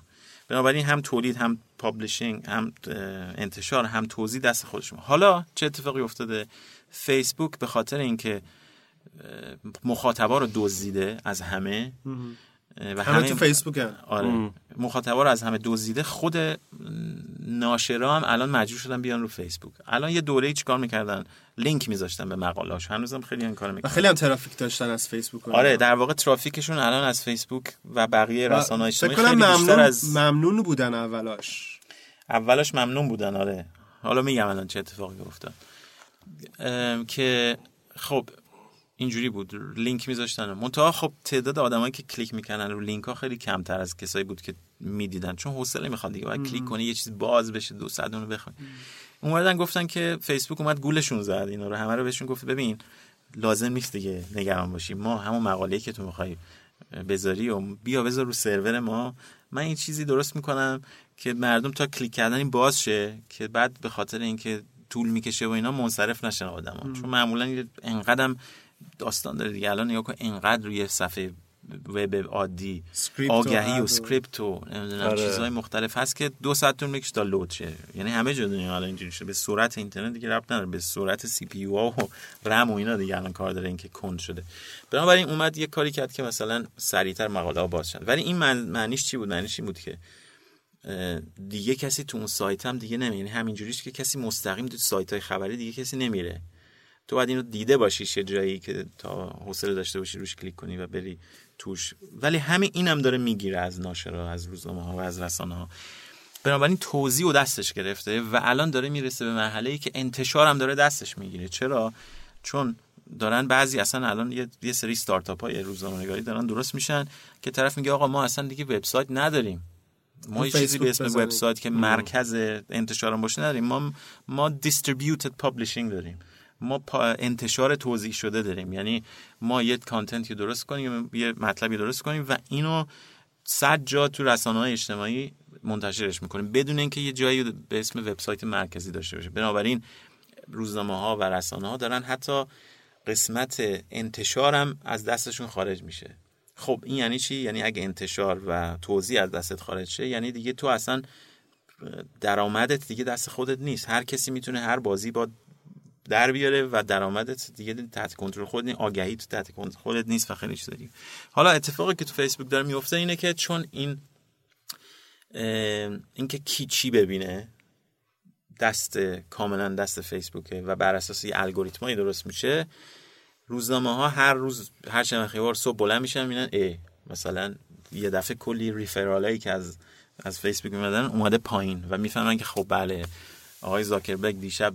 بنابراین هم تولید هم publishing هم انتشار هم توزیع دست خودشون حالا چه اتفاقی افتاده؟ فیسبوک به خاطر اینکه مخاطبا رو دزدیده از همه. و همه تو فیسبوک هم آره. مخاطبا رو از همه دزدیده خود ناشرا هم الان مجبور شدن بیان رو فیسبوک. الان یه دوره چیکار می‌کردن؟ لینک میذاشتن به مقالاش هنوزم خیلی این کارو و می‌کنن خیلی هم ترافیک داشتن از فیسبوک آره. در واقع ترافیکشون الان از فیسبوک و بقیه و رسانه‌های اجتماعی خیلی بیشتر ممنون از ممنون بودن اولاش اولش ممنون بودن آره. حالا میگم الان چه اتفاقی افتاد. ام، که خب اینجوری بود لینک میذاشتن. منتها خب تعداد آدمایی که کلیک می‌کنن رو لینک ها خیلی کمتر از کسایی بود که می‌دیدن. چون حوصله می‌خواد دیگه باید کلیک کنی یه چیز باز بشه دو ساعت اونو بخونی. اومدن گفتن که فیسبوک اومد گولشون زد اینا رو همه رو بهشون گفت ببین لازم نیست دیگه نگران باشی. ما همون مقاله‌ای که تو می‌خوای بذاری و بیا بذار رو سرور ما. من این چیزی درست می‌کنم که مردم تا کلیک کردن این باز شه که بعد به خاطر اینکه طول می‌کشه و اینا منصرف نشن آدما. چون معمولا انقدرم داستان داره دیگه. الان نگاه کن انقدر روی صفحه وب عادی آگهی و script و نمی‌دونم آره. چیزهای مختلف هست که دو ساعت طول می‌کشه تا load شه. یعنی همه جا دنیا الان اینجوری شده. به سرعت اینترنت دیگه ربط نداره. به سرعت CPU و رم و اینا دیگه الان کار داره اینکه کند شده. بنابراین اومد یه کاری کرد که مثلا سریعتر مقاله ها باز شد. ولی این من- معنیش چی بود؟ معنیش این بود که دیگه کسی تو اون سایت هم دیگه نمیره. یعنی همینجوریش که کسی مستقیم تو سایت های خبری دیگه کسی نمیره. تو باید اینو دیده باشی یه جایی که تا حوصله داشته باشی روش کلیک کنی و بری توش. ولی همین اینم داره می‌گیره از ناشرا از روزنامه ها و از رسانه ها بنابراین توضیح و دستش گرفته و الان داره می‌رسه به مرحله ای که انتشار هم داره دستش می‌گیره. چرا؟ چون دارن بعضی اصلا الان یه, یه سری استارتاپ های روزنامه‌نگاری دارن درست میشن که طرف میگه آقا ما اصلا دیگه وبسایت نداریم. ما یه چیزی به اسم. وبسایت که مرکز انتشار هم باشه نداریم. ما ما دیستریبیوتد پابلشینگ داریم. ما انتشار توضیح شده داریم. یعنی ما یه کانتنتی درست کنیم یه مطلبی درست کنیم و اینو صد جا تو رسانه های اجتماعی منتشرش می‌کنیم. بدون اینکه یه جایی به اسم وبسایت مرکزی داشته باشه. بنابراین روزنامه ها و رسانه ها دارن حتی قسمت انتشار هم از دستشون خارج میشه. خب این یعنی چی؟ یعنی اگه انتشار و توضیح از دستت خارج شه یعنی دیگه تو اصلا درآمدت دیگه دست خودت نیست. هر کسی می‌تونه هر بازی با در بیاره و درآمدت دیگه تحت کنترل خود نیست آگهی تو تحت کنترل خودت نیست و خیلی چیز دیگه. حالا اتفاقی که تو فیسبوک داره میفته اینه که چون این اینکه کی چی ببینه دست کاملا دست فیسبوکه و بر اساس یه الگوریتمایی درست میشه روزنامه ها هر روز هر چند خیوار صبح بلند میشن می‌بینن ای مثلا یه دفعه کلی ریفرالایی که از از فیسبوک میمدن اومده پایین و می‌فهمن که خب بله آقای زاکربرگ دیشب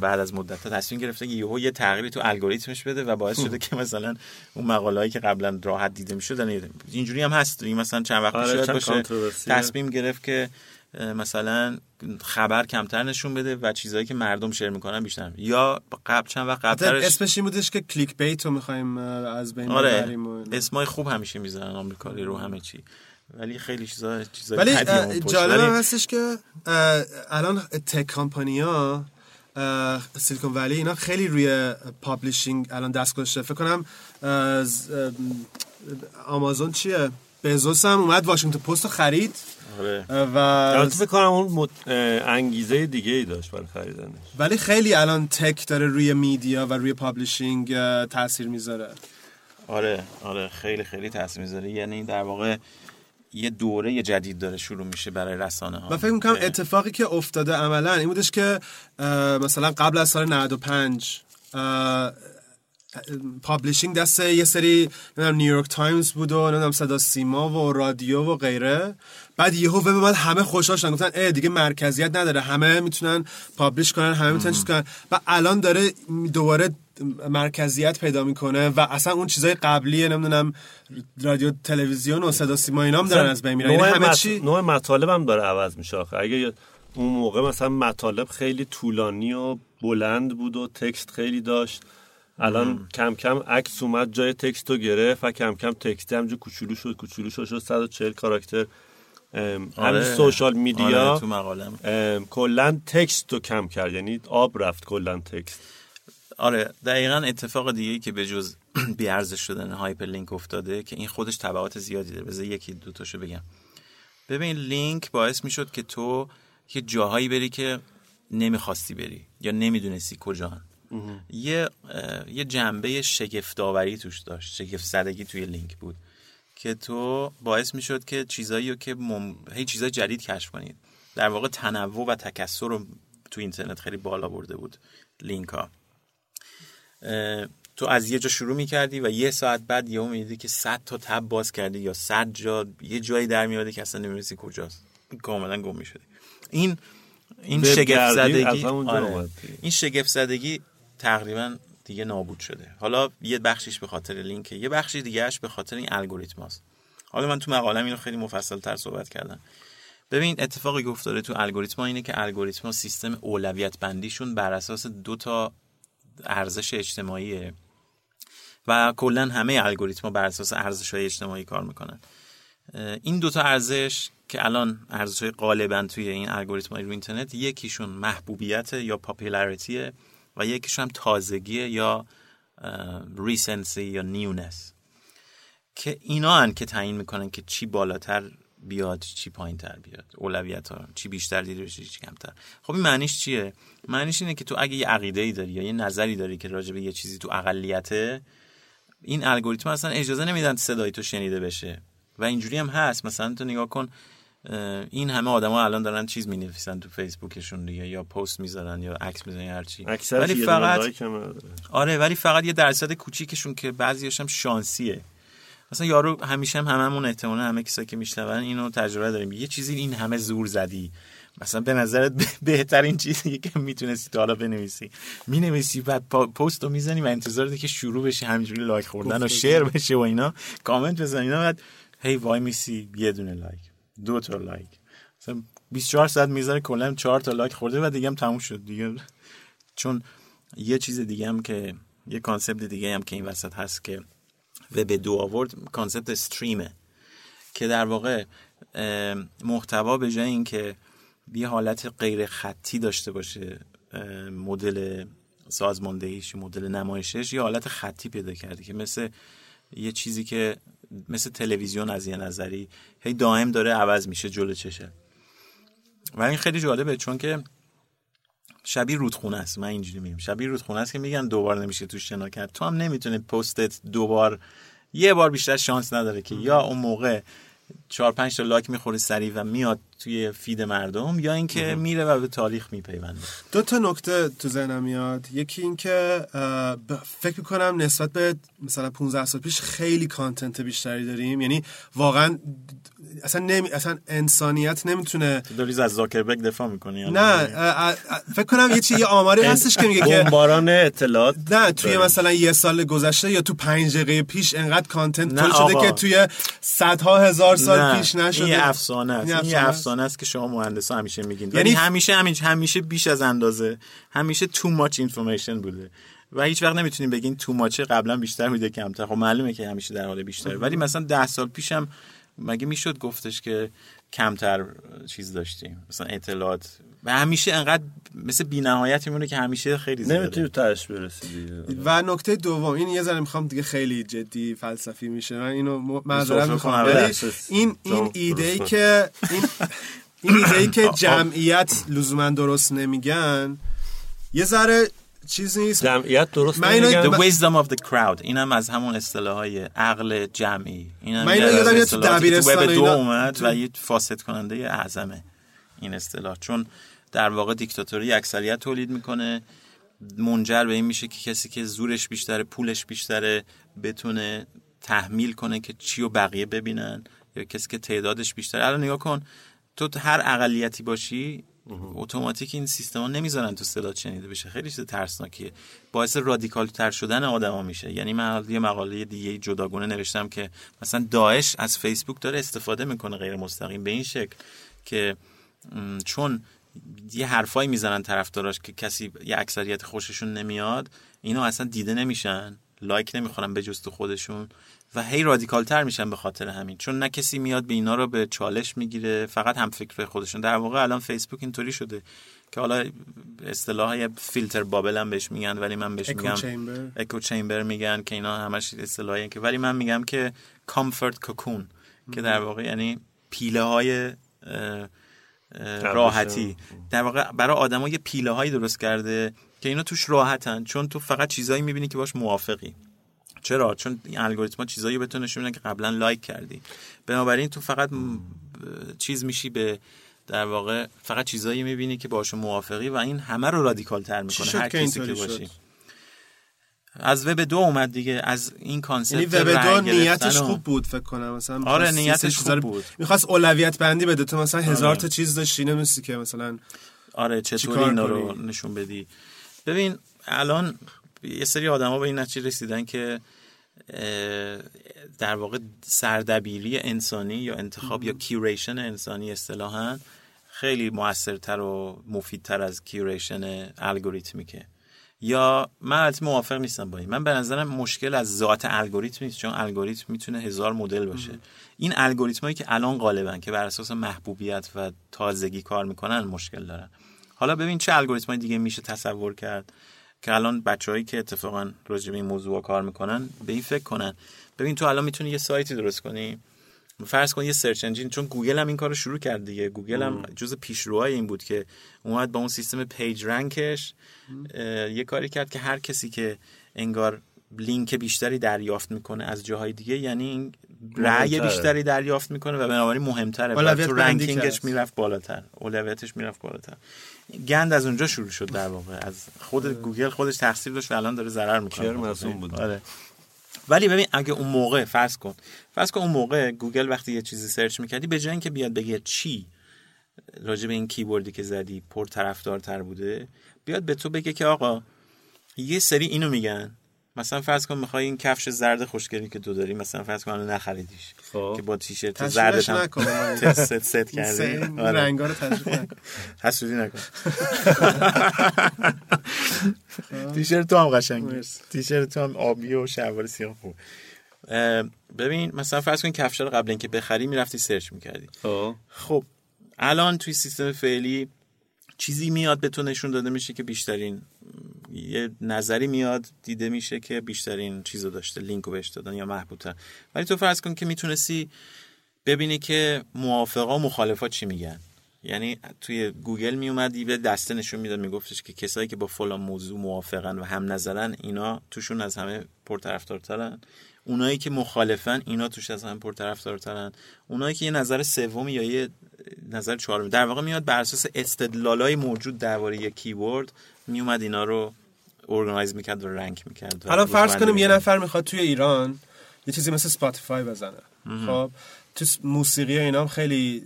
بعد از مدت ها تصمیم گرفته که یهو یه تغییری تو الگوریتمش بده و باعث شده که مثلا اون مقالهایی که قبلا راحت دیده می‌شد اینجوری هم هست این مثلا چند وقت آره، چند باشه. تصمیم گرفت که مثلا خبر کمتر نشون بده و چیزهایی که مردم share می‌کنن بیشتر یا قبل چند وقت قبلترش اسمش این بودش که clickbait رو می‌خوایم از بین آره. اسمای خوب همیشه می‌زنن آمریکایی رو همه چی ولی خیلی چیزا چیزای ولی. جالب هستش که الان tech company ها سیلیکون ولی اینا خیلی روی publishing الان دست گذاشته. فکر کنم آمازون چیه؟ Bezos هم اومد واشنگتن پست رو خرید. آره. و البته فکر کنم اون مت- اه، انگیزه دیگه ای داشت برای خریدنش. ولی خیلی الان tech داره روی media و روی publishing تاثیر می‌ذاره. آره آره خیلی خیلی تاثیر می‌ذاره. یعنی در واقع یه دوره جدید داره شروع میشه برای رسانه ها من فکر می‌کنم اتفاقی که افتاده عملا این بودش که مثلا قبل از سال 95 اه، publishing دست یه سری نمی‌دونم نیویورک تایمز بود و نمی‌دونم صدا سیما و رادیو و غیره. بعد یهو وب اومد همه خوشحال شدن. گفتن اه دیگه مرکزیت نداره. همه می‌تونن publish کنن همه می‌تونن چیز کنن. و الان داره دوباره مرکزیت پیدا می‌کنه و اصلا اون چیزای قبلی نمی‌دونم رادیو تلویزیون و صدا سیما اینا هم دارن از بین میرن. یعنی همه مط... چی نوع مطالب هم داره عوض میشه آخه. اگه اون موقع مثلا مطالب خیلی طولانی و بلند بود و text خیلی داشت. الان کم کم عکس اومد جای text رو گرفت و کم کم text همینجور کوچولو شد کوچولو شد شد 140 character. ام، همین social media. آره، تو مقالم. کلا text رو کم کرد یعنی آب رفت کلا text. آره دقیقا اتفاق دیگه که به جز بیارزش شدن hyperlink افتاده که این خودش تبعات زیادی داره. بذار یکی دو تاشو بگم. ببین لینک باعث می‌شد که تو یه جاهایی بری که نمی‌خواستی بری یا نمی‌دونستی کجا یه یه جنبه شگفتآوری توش داشت. شگفت زدگی توی لینک بود. که تو باعث می‌شد که چیزایی رو که مم... هی چیزای جدید کشف کنید در واقع تنوع و تکثر رو تو اینترنت خیلی بالا برده بود لینک ها تو از یه جا شروع می‌کردی و یه ساعت بعد یهو می‌دیدی که 100 تا تب باز کردی یا 100 جا یه جایی در میادی که اصلا نمی‌دونستی کجاست. کاملا گم می‌شدی. این این شگفت زدگی آره. این شگفت زدگی تقریبا دیگه نابود شده. حالا یه بخشیش به خاطر لینکه یه بخشی دیگهش به خاطر این الگوریتم هست. حالا من تو مقالم اینو خیلی مفصل تر صحبت کردم. ببین اتفاقی که افتاده تو الگوریتم اینه که الگوریتم سیستم اولویت بندیشون بر اساس دو تا ارزش اجتماعیه و کلا همه الگوریتم بر اساس ارزش های اجتماعی کار می‌کنن. این دوتا ارزش که الان ارزش غالبا توی این الگوریتم های رو اینترنت یکیشون محبوبیت یا پاپولاریتیه و یکیشون هم تازگی یا ریسنسی یا نیونس که اینا هن که تعیین می‌کنن که چی بالاتر بیاد چی پایین تر بیاد. اولویت ها چی بیشتر دیده بشه چی کمتر. خب این معنیش چیه؟ معنیش اینه که تو اگه یه عقیده ای داری یا یه نظری داری که راجع به یه چیزی تو اقلیته این الگوریتم اصلا اجازه نمیدن صدای تو شنیده بشه. و اینجوری هم هست. مثلا تو نگاه کن این همه آدما الان دارن چیز می نویسن تو فیسبوکشون دیگه یا پست می‌ذارن یا عکس می‌ذارن یا هر چی. ولی فقط. آره ولی فقط یه درصد کوچیکشون که بعضیش هم شانسیه. مثلا یارو همیشه هم هممون احتمالا همه کسایی که میشنون اینو تجربه داریم. یه چیزی این همه زور زدی. مثلا به نظرت بهترین چیزی که می‌تونستی تا حالا بنویسی. می‌نویسی بعد پست رو می‌زنی و انتظار داری که شروع بشه همینجوری like خوردن و share بشه و اینا. کامنت بزنی اینا بعد هی وای میسی یه دونه like. دو تا like. مثلا 24 ساعت می‌ذاره کلا 4 تا like خورده و دیگه هم تموم شد دیگه. چون یه چیز دیگه هم که یه concept دیگه هم که این وسط هست که وب دو آورد concept stream ه. که در واقع محتوا به جای اینکه یه حالت غیر خطی داشته باشه مدل سازماندهیش مدل نمایشش یه حالت خطی پیدا کرده که مثل یه چیزی که مثل تلویزیون از یه نظری. هی دائم داره عوض میشه جلو چشه. و این خیلی جالبه چون که شبیه رودخونه است. من اینجوری میگم. شبیه رودخونه است که میگن دوبار نمیشه توش شنا کرد. تو هم نمی‌تونه پستت دوبار یه بار بیشتر شانس نداره که یا اون موقع چهار پنج تا like می‌خوره سریع و میاد توی feed مردم یا اینکه میره و به تاریخ میپیونده؟ دو تا نکته تو ذهنم میاد. یکی این که اه، ب- فکر می‌کنم نسبت به مثلا 15 سال پیش خیلی content بیشتری داریم. یعنی واقعا اصلا نمی اصلا انسانیت نمی‌تونه تو داری از زاکربرگ دفاع می‌کنی نه فکر کنم یه چی یه آماری هستش که میگه که بمباران اطلاعات نه توی. مثلا یه سال گذشته یا تو پنج دقیقه پیش انقدر content نه تولید شده آقا. که توی صدها هزار سال نه، پیش نشده این یه افسانه است. این افسانه است. که شما مهندسا همیشه میگین. یعنی- یعنی همیشه همین همیشه بیش از اندازه. همیشه too much information بوده. و هیچ وقت نمی‌تونیم بگین تو ماچه قبلا بیشتر بوده کمتر. خب معلومه که همیشه در حال بیشتره. ولی مثلا ده سال پیشم مگه می‌شد گفتش که کمتر چیز داشتیم؟ مثلا اطلاعات. و همیشه انقدر مثل بی‌نهایت میمونه که همیشه خیلی زیاده. نمی‌تونی تهش برسی دیگه. و نکته دوم این یه ذره می‌خوام دیگه خیلی جدی فلسفی میشه. من اینو معذرت می‌خوام. ولی این این ایده ای که این این ایده ای که جمعیت لزوما درست نمیگن یه ذره چیز نیست. جمعیت درست من اینو- The wisdom of the crowd. اینم از همون اصطلاح های عقل جمعی. اینم من اینو یادم میاد تو دبیرستان وب دو اینا- اومد تو- و یه فاسد کننده اعظمه این اصطلاح. چون در واقع دیکتاتوری اکثریت تولید می‌کنه. منجر به این میشه که کسی که زورش بیشتره پولش بیشتره بتونه تحمیل کنه که چی و بقیه ببینن یا کسی که تعدادش بیشتره. الان نگاه کن تو هر اقلیتی باشی اتوماتیک این سیستما نمی‌ذارن تو صدا شنیده بشه. خیلی چیز ترسناکیه. باعث رادیکال تر شدن آدما میشه. یعنی من یه مقاله دیگه جداگونه نوشتم که مثلا داعش از فیسبوک داره استفاده می‌کنه غیر مستقیم به این شکل که چون یه حرفایی می‌زنن طرفداراش که کسی یه اکثریت خوششون نمیاد اینو اصلا دیده نمیشن like نمی‌خورن به جز تو خودشون. و هی radical تر میشن به خاطر همین. چون نه کسی میاد به اینا رو به چالش می‌گیره فقط هم فکر خودشون. در واقع الان فیسبوک اینطوری شده که حالا اصطلاح filter bubble هم بهش میگن ولی من بهش اکو میگم chamber. echo chamber میگن که اینا همش اصطلاحی که ولی من میگم که comfort cocoon که در واقع یعنی پیله های راحتی. در واقع برای آدما یه پیله هایی درست کرده که اینا توش راحتن چون تو فقط چیزایی می‌بینی که باش موافقی. چرا چون این الگوریتما چیزایی بهتون نشون میدن که قبلا like کردی بنابراین تو فقط م- چیز میشی به در واقع فقط چیزایی می‌بینی که باشون موافقی و این همه رو radical تر می‌کنه هر کسی که باشی؟ از وب دو اومد دیگه از این concept یعنی وب دو نیتش و- خوب بود فکر کنم مثلا آره، نیتش خوب بود. می‌خواست اولویت بندی بده تو مثلا هزار آره. تا چیز داشتی نمیستی که مثلا آره چطوری اینا رو؟ نشون بدی ببین الان یه سری آدما به این نتیجه رسیدن که در واقع سردبیری انسانی یا انتخاب یا curation انسانی اصطلاحا خیلی موثرتر و مفیدتر از curation algorithmic ه یا من البته موافق نیستم با این. من به نظرم مشکل از ذات الگوریتم نیست چون الگوریتم می‌تونه هزار مدل باشه. این الگوریتمایی که الان غالبا که بر اساس محبوبیت و تازگی کار می‌کنن مشکل دارن. حالا ببین چه الگوریتمای دیگه میشه تصور کرد. که الان بچههایی که اتفاقا راجع به این موضوع کار می‌کنن به این فکر کنن. ببین تو الان می‌تونی یه سایتی درست کنی. فرض کن یه search engine چون گوگل هم این کارو شروع کرد دیگه. گوگل هم جز پیشروهای این بود که اومد با اون سیستم page rank ش یه کاری کرد که هر کسی که انگار لینک بیشتری دریافت می‌کنه از جاهای دیگه یعنی این رأی. بیشتری دریافت می‌کنه و بنابراین مهمتره. تو ranking ش. می‌رفت بالاتر. اولویتش می‌رفت بالاتر. گند از اونجا شروع شد در واقع. از خود گوگل خودش تقصیر داشت و الان داره ضرر می‌کنه بود. آره. ولی ببین اگه اون موقع فرض کن. فرض کن اون موقع گوگل وقتی یه چیزی search می‌کردی به جای اینکه بیاد بگه چی راجع به این keyword ی که زدی پر طرفدارتر بوده بیاد به تو بگه که آقا یه سری اینو میگن. مثلا فرض کن می‌خوای این کفش زرد خوشگلی که تو داری مثلا فرض کن الان نخریدیش خب. که با تیشرت زردت هم نکن. ست کردی آره. رنگا رو تجربه نکن حسودی نکن تیشرت تو هم قشنگه. تیشرت تو هم آبی و شلوار سیاه خوب ببین مثلا فرض کن کفش رو قبل اینکه بخری می‌رفتی سرچ می‌کردی خب خب الان توی سیستم فعلی چیزی میاد به تو نشون داده میشه که بیشترین یه نظری میاد دیده میشه که بیشترین چیزو داشته لینکو بهش دادن یا محبوبتر. ولی تو فرض کن که می‌تونستی ببینی که موافقا مخالفا چی میگن. یعنی توی گوگل میومد یه دسته نشون می‌داد میگفتش که کسایی که با فلان موضوع موافقن و هم نظرن اینا توشون از همه پرطرفدارترن. اونایی که مخالفن اینا توش از همه پرطرفدارترن. اونایی که یه نظر سومی یا یه نظر چهارمی در واقع میاد بر اساس استدلالای موجود درباره keyword میومد اینا رو organize می‌کرد و rank می‌کرد الان فرض کنیم یه نفر می‌خواد توی ایران یه چیزی مثل Spotify بزنه. خب تو موسیقی اینا هم خیلی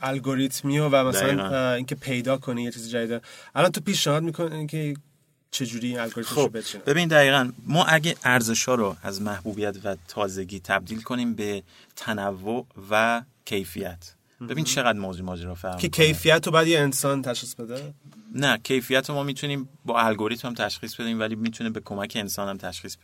الگوریتمی و, و مثلا اینکه پیدا کنی یه چیز جدید الان تو پیشنهاد می‌کنی که چجوری این الگوریتمش رو خب بچینه ببین دقیقا ما اگه ارزش ها رو از محبوبیت و تازگی تبدیل کنیم به تنوع و کیفیت. ببین چقدر موضوع ماجرا فرق که. کیفیت رو باید یه انسان تشخیص بده؟ نه کیفیت رو ما می‌تونیم با الگوریتم هم تشخیص بدیم ولی می‌تونه به کمک انسان هم تشخیص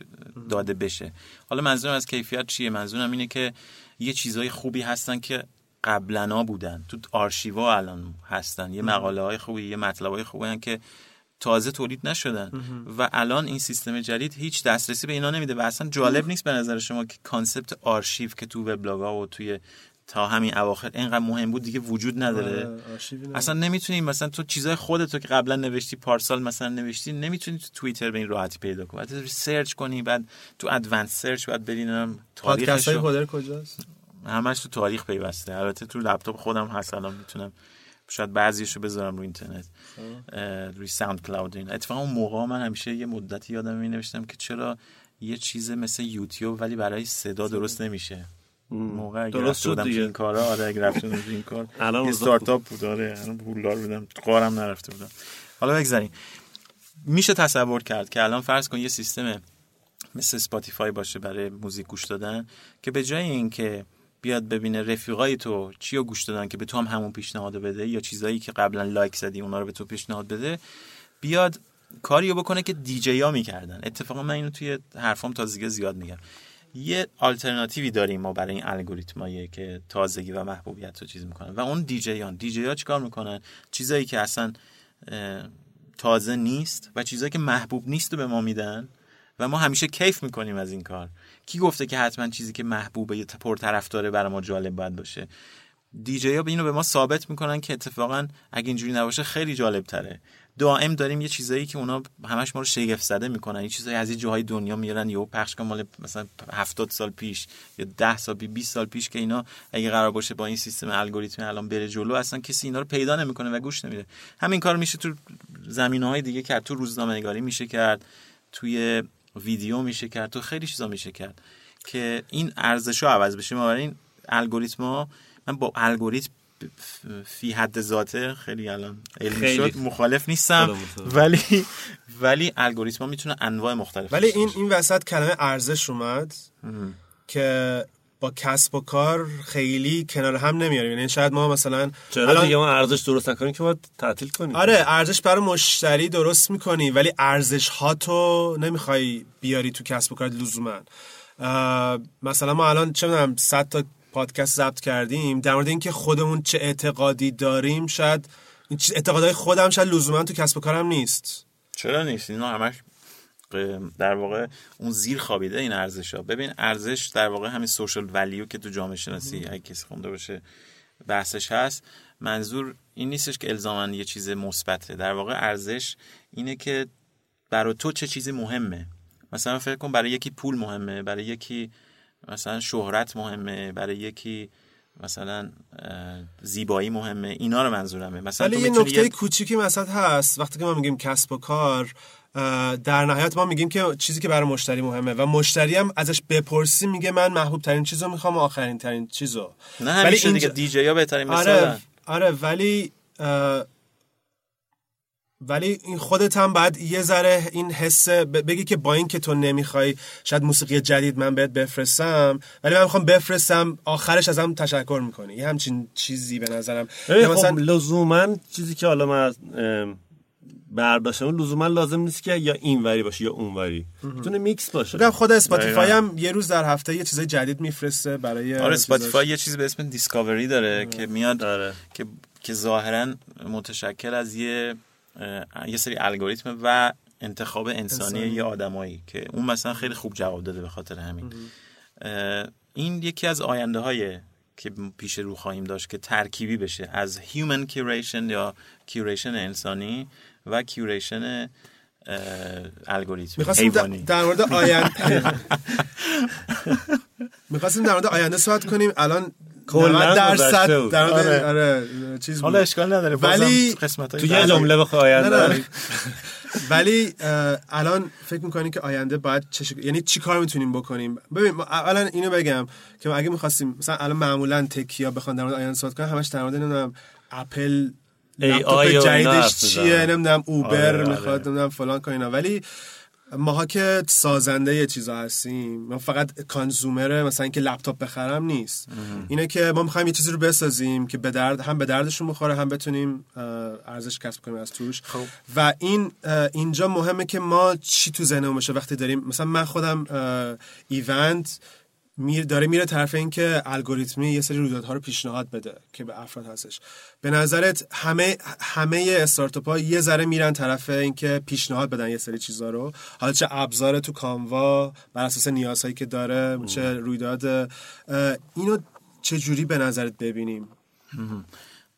داده بشه. حالا منظورم از کیفیت چیه؟ منظورم اینه که یه چیزای خوبی هستن که قبلنا بودن. تو آرشیوا الان هستن. یه مقاله های خوبی یه مطلب های خوبی هن که تازه تولید نشدن. و الان این سیستم جدید هیچ دسترسی به اینا نمیده و اصلا جالب نیست به نظر شما که concept آرشیو که تو وبلاگ ها و توی تا همین اواخر اینقدر مهم بود دیگه وجود نداره. آره،. اصلا نمی‌تونی مثلا تو چیزای خودتو که قبلا نوشتی پارسال مثلا نوشتی نمی‌تونی تو توییتر به این راحتی پیدا کنی. بعد سرچ کنی بعد تو advance search بعد پادکست تاریخش رو. کجاست؟ همش تو تاریخ پیوسته. البته تو لپتاپ خودم هست الان می‌تونم شاید بعضیشو بذارم روی اینترنت روی SoundCloud این. اتفاقا اون موقع من همیشه یه مدتی یادم می نوشتم که چرا یه چیز مثل یوتیوب ولی برای صدا. درست نمیشه. موقع درست شد دیگه. این کارا آره اگه تو این کار الان استارتاپ بود آره الان پولدار بودم غارم نرفته بودم. حالا بگذاریم. میشه تصور کرد که الان فرض کن یه سیستم مثل Spotify باشه برای موزیک گوش دادن که به جای اینکه بیاد ببینه رفیقای تو چی رو گوش دادن که به تو هم همون پیشنهاد بده یا چیزایی که قبلا لایک زدی اونا رو به تو پیشنهاد بده بیاد کاری رو بکنه که دیجی ها می‌کردن. اتفاقا من اینو توی حرفام تازگی زیاد میگم. یه آلترناتیوی داریم ما برای این الگوریتمایی که تازگی و محبوبیت رو چیز می‌کنن. و اون دیجیان دیجی ها چیکار می‌کنن؟ چیزایی که اصلا تازه نیست و چیزایی که محبوب نیست رو به ما میدن و ما همیشه کیف می‌کنیم از این کار. کی گفته که حتما چیزی که محبوبه یا پرطرفداره برای ما جالب باید باشه؟ دیجی ها اینو به ما ثابت می‌کنن که اتفاقا اگه اینجوری نباشه خیلی جالب تره دائم داریم یه چیزایی که اونا همش ما رو شگفت زده می‌کنن. این چیزایی از یه جاهای دنیا میارن یهو پخش کن مال مثلا 70 سال پیش یا 10 سال پیش 20 سال پیش که اینا اگه قرار باشه با این سیستم الگوریتمی الان بره جلو اصلا کسی اینا رو پیدا نمی‌کنه و گوش نمیده. همین کار میشه تو زمینه های دیگه کرد تو روزنامه نگاری میشه کرد توی ویدیو میشه کرد تو خیلی چیزا میشه کرد که این ارزش ها عوض بشه. ما این الگوریتم من با الگوریتم فی حد ذاته خیلی الان علمی خیلی. شد مخالف نیستم. ولی ولی الگوریتم ها می‌تونه انواع مختلف ولی این. این وسط کلمه ارزش اومد که با کسب و کار خیلی کنار هم نمیاریم یعنی شاید ما مثلا چرا الان- دیگه ما ارزش درست نکنیم که باید تعطیل کنیم آره ارزش برای مشتری درست می‌کنی ولی ارزش ها تو نمی‌خوای بیاری تو کسب و کار لزوما مثلا ما الان چه می‌دونم 100 تا پادکست ضبط کردیم در مورد اینکه خودمون چه اعتقادی داریم شاید اعتقادهای خودم شاید لزوما تو کسب و کارم نیست. چرا نیست؟ اینا همش در واقع اون زیر خوابیده این ارزش ها ببین ارزش در واقع همین سوشال ولیو که تو جامعه شناسی اگه کسی خونده باشه بحثش هست. منظور این نیستش که الزاما یه چیز مثبته. در واقع ارزش اینه که برای تو چه چیزی مهمه. مثلا فکر کن برای یکی پول مهمه برای یکی مثلا شهرت مهمه برای یکی مثلا زیبایی مهمه اینا رو منظورمه. مثلا ولی یه نکته کوچیکی مثلا هست وقتی که ما میگیم کسب و کار در نهایت ما میگیم که چیزی که برای مشتری مهمه و مشتری هم ازش بپرسی میگه من محبوب ترین چیزو می‌خوام و آخرین ترین چیزو. نه همیشه اینجا- دیگه دیجی ها بهترین مثالن آره آره ولی ولی این خودت هم بعد یه ذره این حس بگی که با این که تو نمی‌خوای شاید موسیقی جدید من بهت بفرستم ولی من می‌خوام بفرستم آخرش ازم تشکر می‌کنی یه همچین چیزی به نظرم خب مثلا لزوما چیزی که حالا من برداشتم لزوما لازم نیست که یا این وری باشه یا اون وری می‌تونه میکس باشه بگم خود Spotify. هم یه روز در هفته یه چیزای جدید میفرسته برای آره چیزاش. Spotify یه چیزی به اسم Discovery داره که میاد آره. که که ظاهرا متشکل از یه یه سری الگوریتم و انتخاب انسانی انسانی. یه آدمایی که اون مثلا خیلی خوب جواب داده به خاطر همین. این یکی از آینده های که پیش رو خواهیم داشت که ترکیبی بشه از human curation یا curation انسانی و curation الگوریتم می‌خواستیم در مورد آینده می‌خواستیم در مورد آینده صحبت کنیم. الان کلا 90 درصد. در آره. آره چیز حالا. اشکال نداره ولی قسمت تو یه جمله بخوای. ولی الان فکر می‌کنی که آینده باید چه شکل- یعنی چی کار می‌تونیم بکنیم ببین اولا اینو بگم که اگه می‌خواستیم مثلا الان معمولا تکیا بخوان در مورد آینده صحبت کنن همش در مورد نمی‌دونم اپل لپتاپ اینا جدیدش چیه. نمی‌دونم اوبر آره، می‌خواد آره. نمی‌دونم فلان اینا ولی ماها که سازنده یه چیزا هستیم ما فقط کانزومر مثلا اینکه لپتاپ بخرم نیست. اینه که ما می‌خوایم یه چیزی رو بسازیم که به درد هم به دردشون بخوره هم بتونیم ارزش کسب کنیم از توش. خب. و این اینجا مهمه که ما چی تو ذهنمون باشه وقتی داریم مثلا من خودم ایونت میر داره میره طرف این که الگوریتمی یه سری رویدادها رو پیشنهاد بده که به افراد هستش. به نظرت همه همه استارتاپ ها یه ذره میرن طرف این که پیشنهاد بدن یه سری چیزا رو؟ حالا چه ابزار تو کانوا بر اساس نیازهایی که داره چه رویداد اینو چه جوری به نظرت ببینیم؟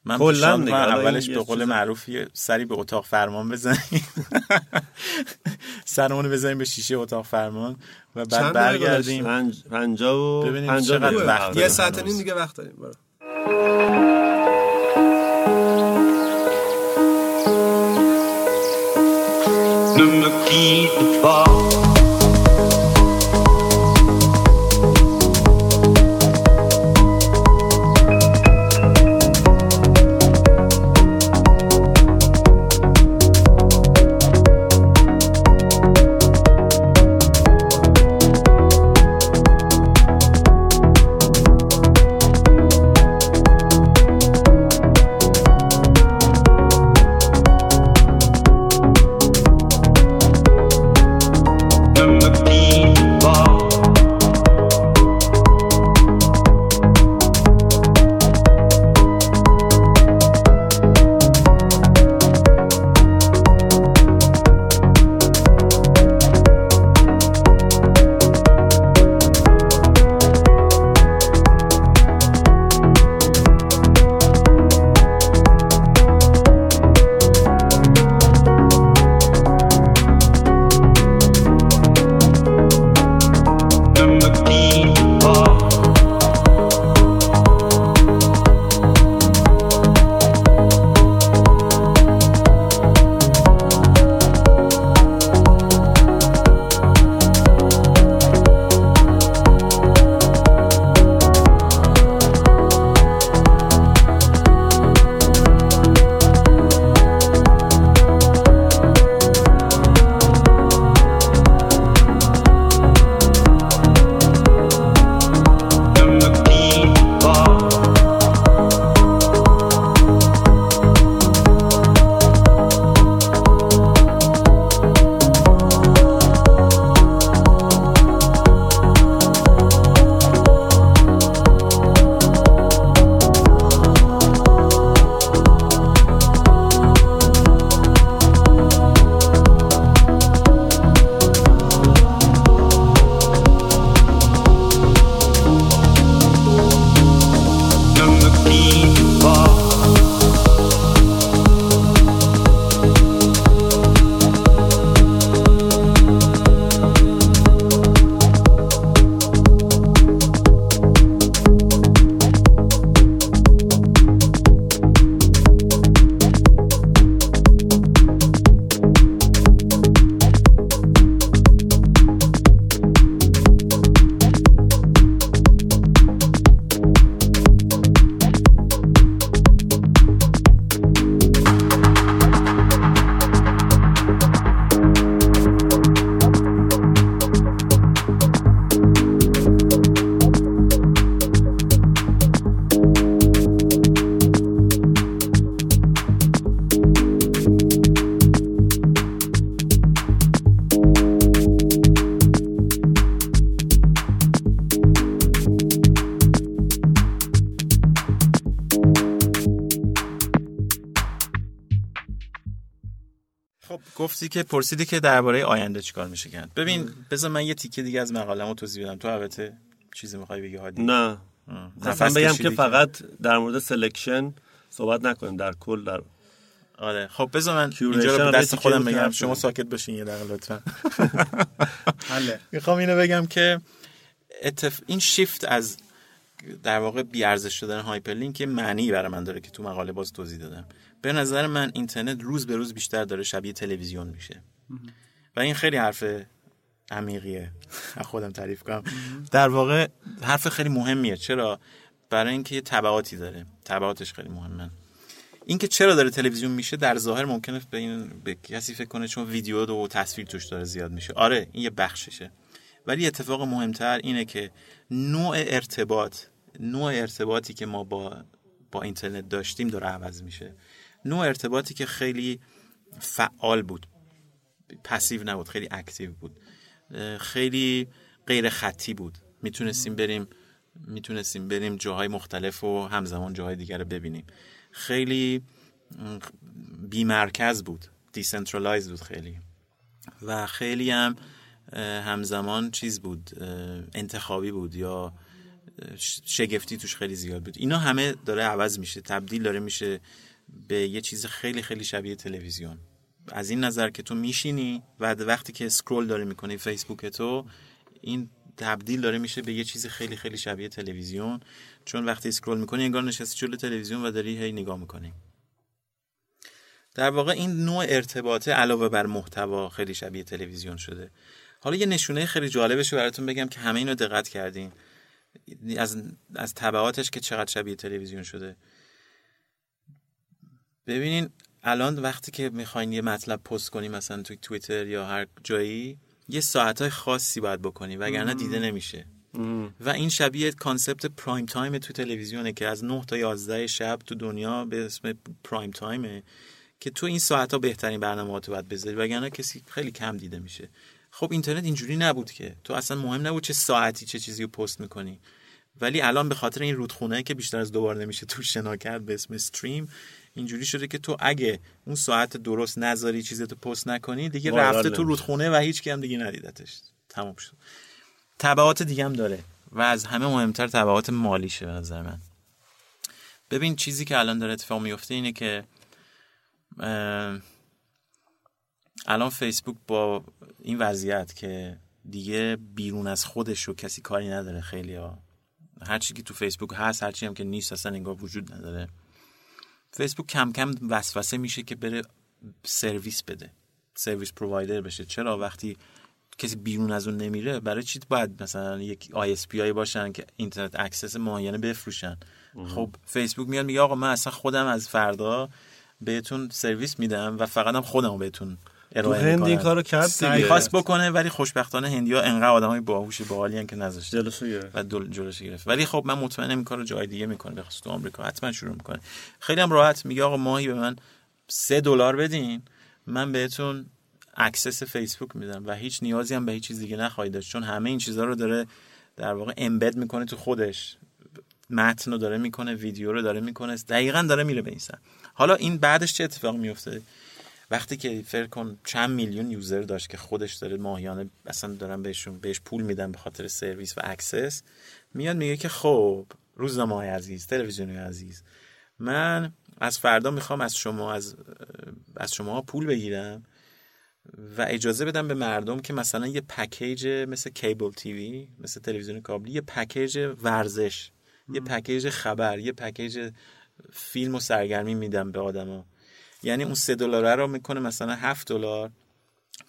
من کلاً دیگه، اولش به قول معروف یه سری به اتاق فرمان بزنیم سرمون رو بزنیم به شیشه اتاق فرمان و بعد برگردیم پنج پنجاه و ببینیم چقدر وقت داریم. یه. ساعت. نیم دیگه وقت داریم برو Ne me quitte pas. گفتی که پرسیدی که درباره آینده چیکار میشه کرد. ببین بذار من یه تیکه دیگه از مقاله‌مو توضیح بدم. تو البته چیزی می‌خوای بگی هادی نه. مثلا بگم که فقط در مورد selection صحبت نکنیم در کل در آره. خب بذار من اینجا رو دست خودم بگم. شما. ساکت باشین یه دقیقه لطفا. حله. می‌خوام اینو بگم که اتف... این شیفت از در واقع بیارزش شدن hyperlink یه معنی برای من داره که تو مقاله باز توضیح دادم. به نظر من اینترنت روز به روز بیشتر داره شبیه تلویزیون میشه. و این خیلی حرف عمیقیه. خودم تعریف کنم. در واقع حرف خیلی مهمیه. چرا؟ برای اینکه یه داره. تبعاتش خیلی مهمه. اینکه چرا داره تلویزیون میشه در ظاهر ممکنه به این به کسی فکر کنه چون ویدیو و تصویر توش داره زیاد میشه. آره این یه بخششه. ولی اتفاق مهمتر اینه که نوع ارتباط نوع ارتباطی که ما با با اینترنت داشتیم داره عوض میشه. نوع ارتباطی که خیلی فعال بود. passive نبود خیلی active بود. خیلی غیر خطی بود. می‌تونستیم بریم می‌تونستیم بریم جاهای مختلف و همزمان جاهای دیگر رو ببینیم. خیلی م، بیمرکز بود. decentralize بود خیلی. و خیلی هم همزمان چیز بود انتخابی بود یا شگفتی توش خیلی زیاد بود. اینا همه داره عوض میشه تبدیل داره میشه به یه چیز خیلی خیلی شبیه تلویزیون. از این نظر که تو میشینی و وقتی که اسکرول داره می‌کنی فیسبوک تو این تبدیل داره میشه به یه چیز خیلی خیلی شبیه تلویزیون. چون وقتی اسکرول می‌کنی انگار نشستی جلوی تلویزیون و داری هی نگاه می‌کنی. در واقع این نوع ارتباطه علاوه بر محتوا خیلی شبیه تلویزیون شده. حالا یه نشونه خیلی جالبش رو براتون بگم که همه اینو دقت کردین. از از تبعاتش که چقدر شبیه تلویزیون شده. ببینین الان وقتی که می‌خواین یه مطلب پست کنی مثلا توی توییتر یا هر جایی یه ساعتهای خاصی باید بکنی وگرنه دیده نمیشه. و این شبیه concept prime time تو تلویزیونه که از 9 تا 11 شب تو دنیا به اسم prime time ه که تو این ساعت ها بهترین برنامه تو باید بذاری وگرنه کسی خیلی کم دیده میشه. خب اینترنت اینجوری نبود که. تو اصلا مهم نبود چه ساعتی چه چیزی رو پست می‌کنی. ولی الان به خاطر این رودخونه که بیشتر از دوبار نمیشه تو شنا کرد به اسم استریم اینجوری شده که تو اگه اون ساعت درست نذاری چیزتو پست نکنی دیگه رفته تو. رودخونه و هیچ هم دیگه ندیدتش. تموم شد. تبعات دیگه هم داره و از همه مهمتر تبعات مالیشه به نظر من. ببین چیزی که الان داره اتفاق میفته اینه که الان فیسبوک با این وضعیت که دیگه بیرون از خودش رو کسی کاری نداره خیلی ها. هر چی که تو فیسبوک هست هر چی هم که نیست اصلا انگار وجود نداره. فیسبوک کم کم وسوسه میشه که بره سرویس بده service provider بشه. چرا؟ وقتی کسی بیرون از اون نمیره برای چی باید مثلا یک ISP ای باشن که اینترنت access معینه بفروشن؟ خب فیسبوک میاد میگه آقا من اصلا خودم از فردا بهتون سرویس میدم و فقط هم خودم بهتون تو ارائه هند این کارو کرد دیگه. می‌خواست بکنه ولی خوشبختانه هندیا انقدر آدمای باهوش باحالی که نذاشته جلوشو گرفت و دل جلوش گرفت. ولی خب من مطمئنم این کارو جای دیگه می‌کنه بخصوص تو آمریکا. حتما شروع می‌کنه. خیلی هم راحت میگه آقا ماهی به من سه دلار بدین من بهتون access فیسبوک میدم. و هیچ نیازی هم به هیچ چیز دیگه نخواهید داشت چون همه این چیزها رو داره در واقع embed می‌کنه تو خودش. متن رو داره می‌کنه ویدیو رو داره می‌کنه. دقیقا داره میره به این سمت. حالا این بعدش چه اتفاقی میفته وقتی که فکر کن چند میلیون user داشت که خودش داره ماهیانه اصلا دارن بهشون بهش پول میدن به خاطر سرویس و access میاد میگه که خب روزنامه های عزیز تلویزیون عزیز من از فردا می‌خوام از شما از از شما پول بگیرم و اجازه بدم به مردم که مثلا یه پکیج مثل cable TV مثل تلویزیون کابلی یه پکیج ورزش یه پکیج خبر یه پکیج فیلم و سرگرمی میدم به آدما. یعنی اون سه دلار رو می‌کنه مثلا هفت دلار.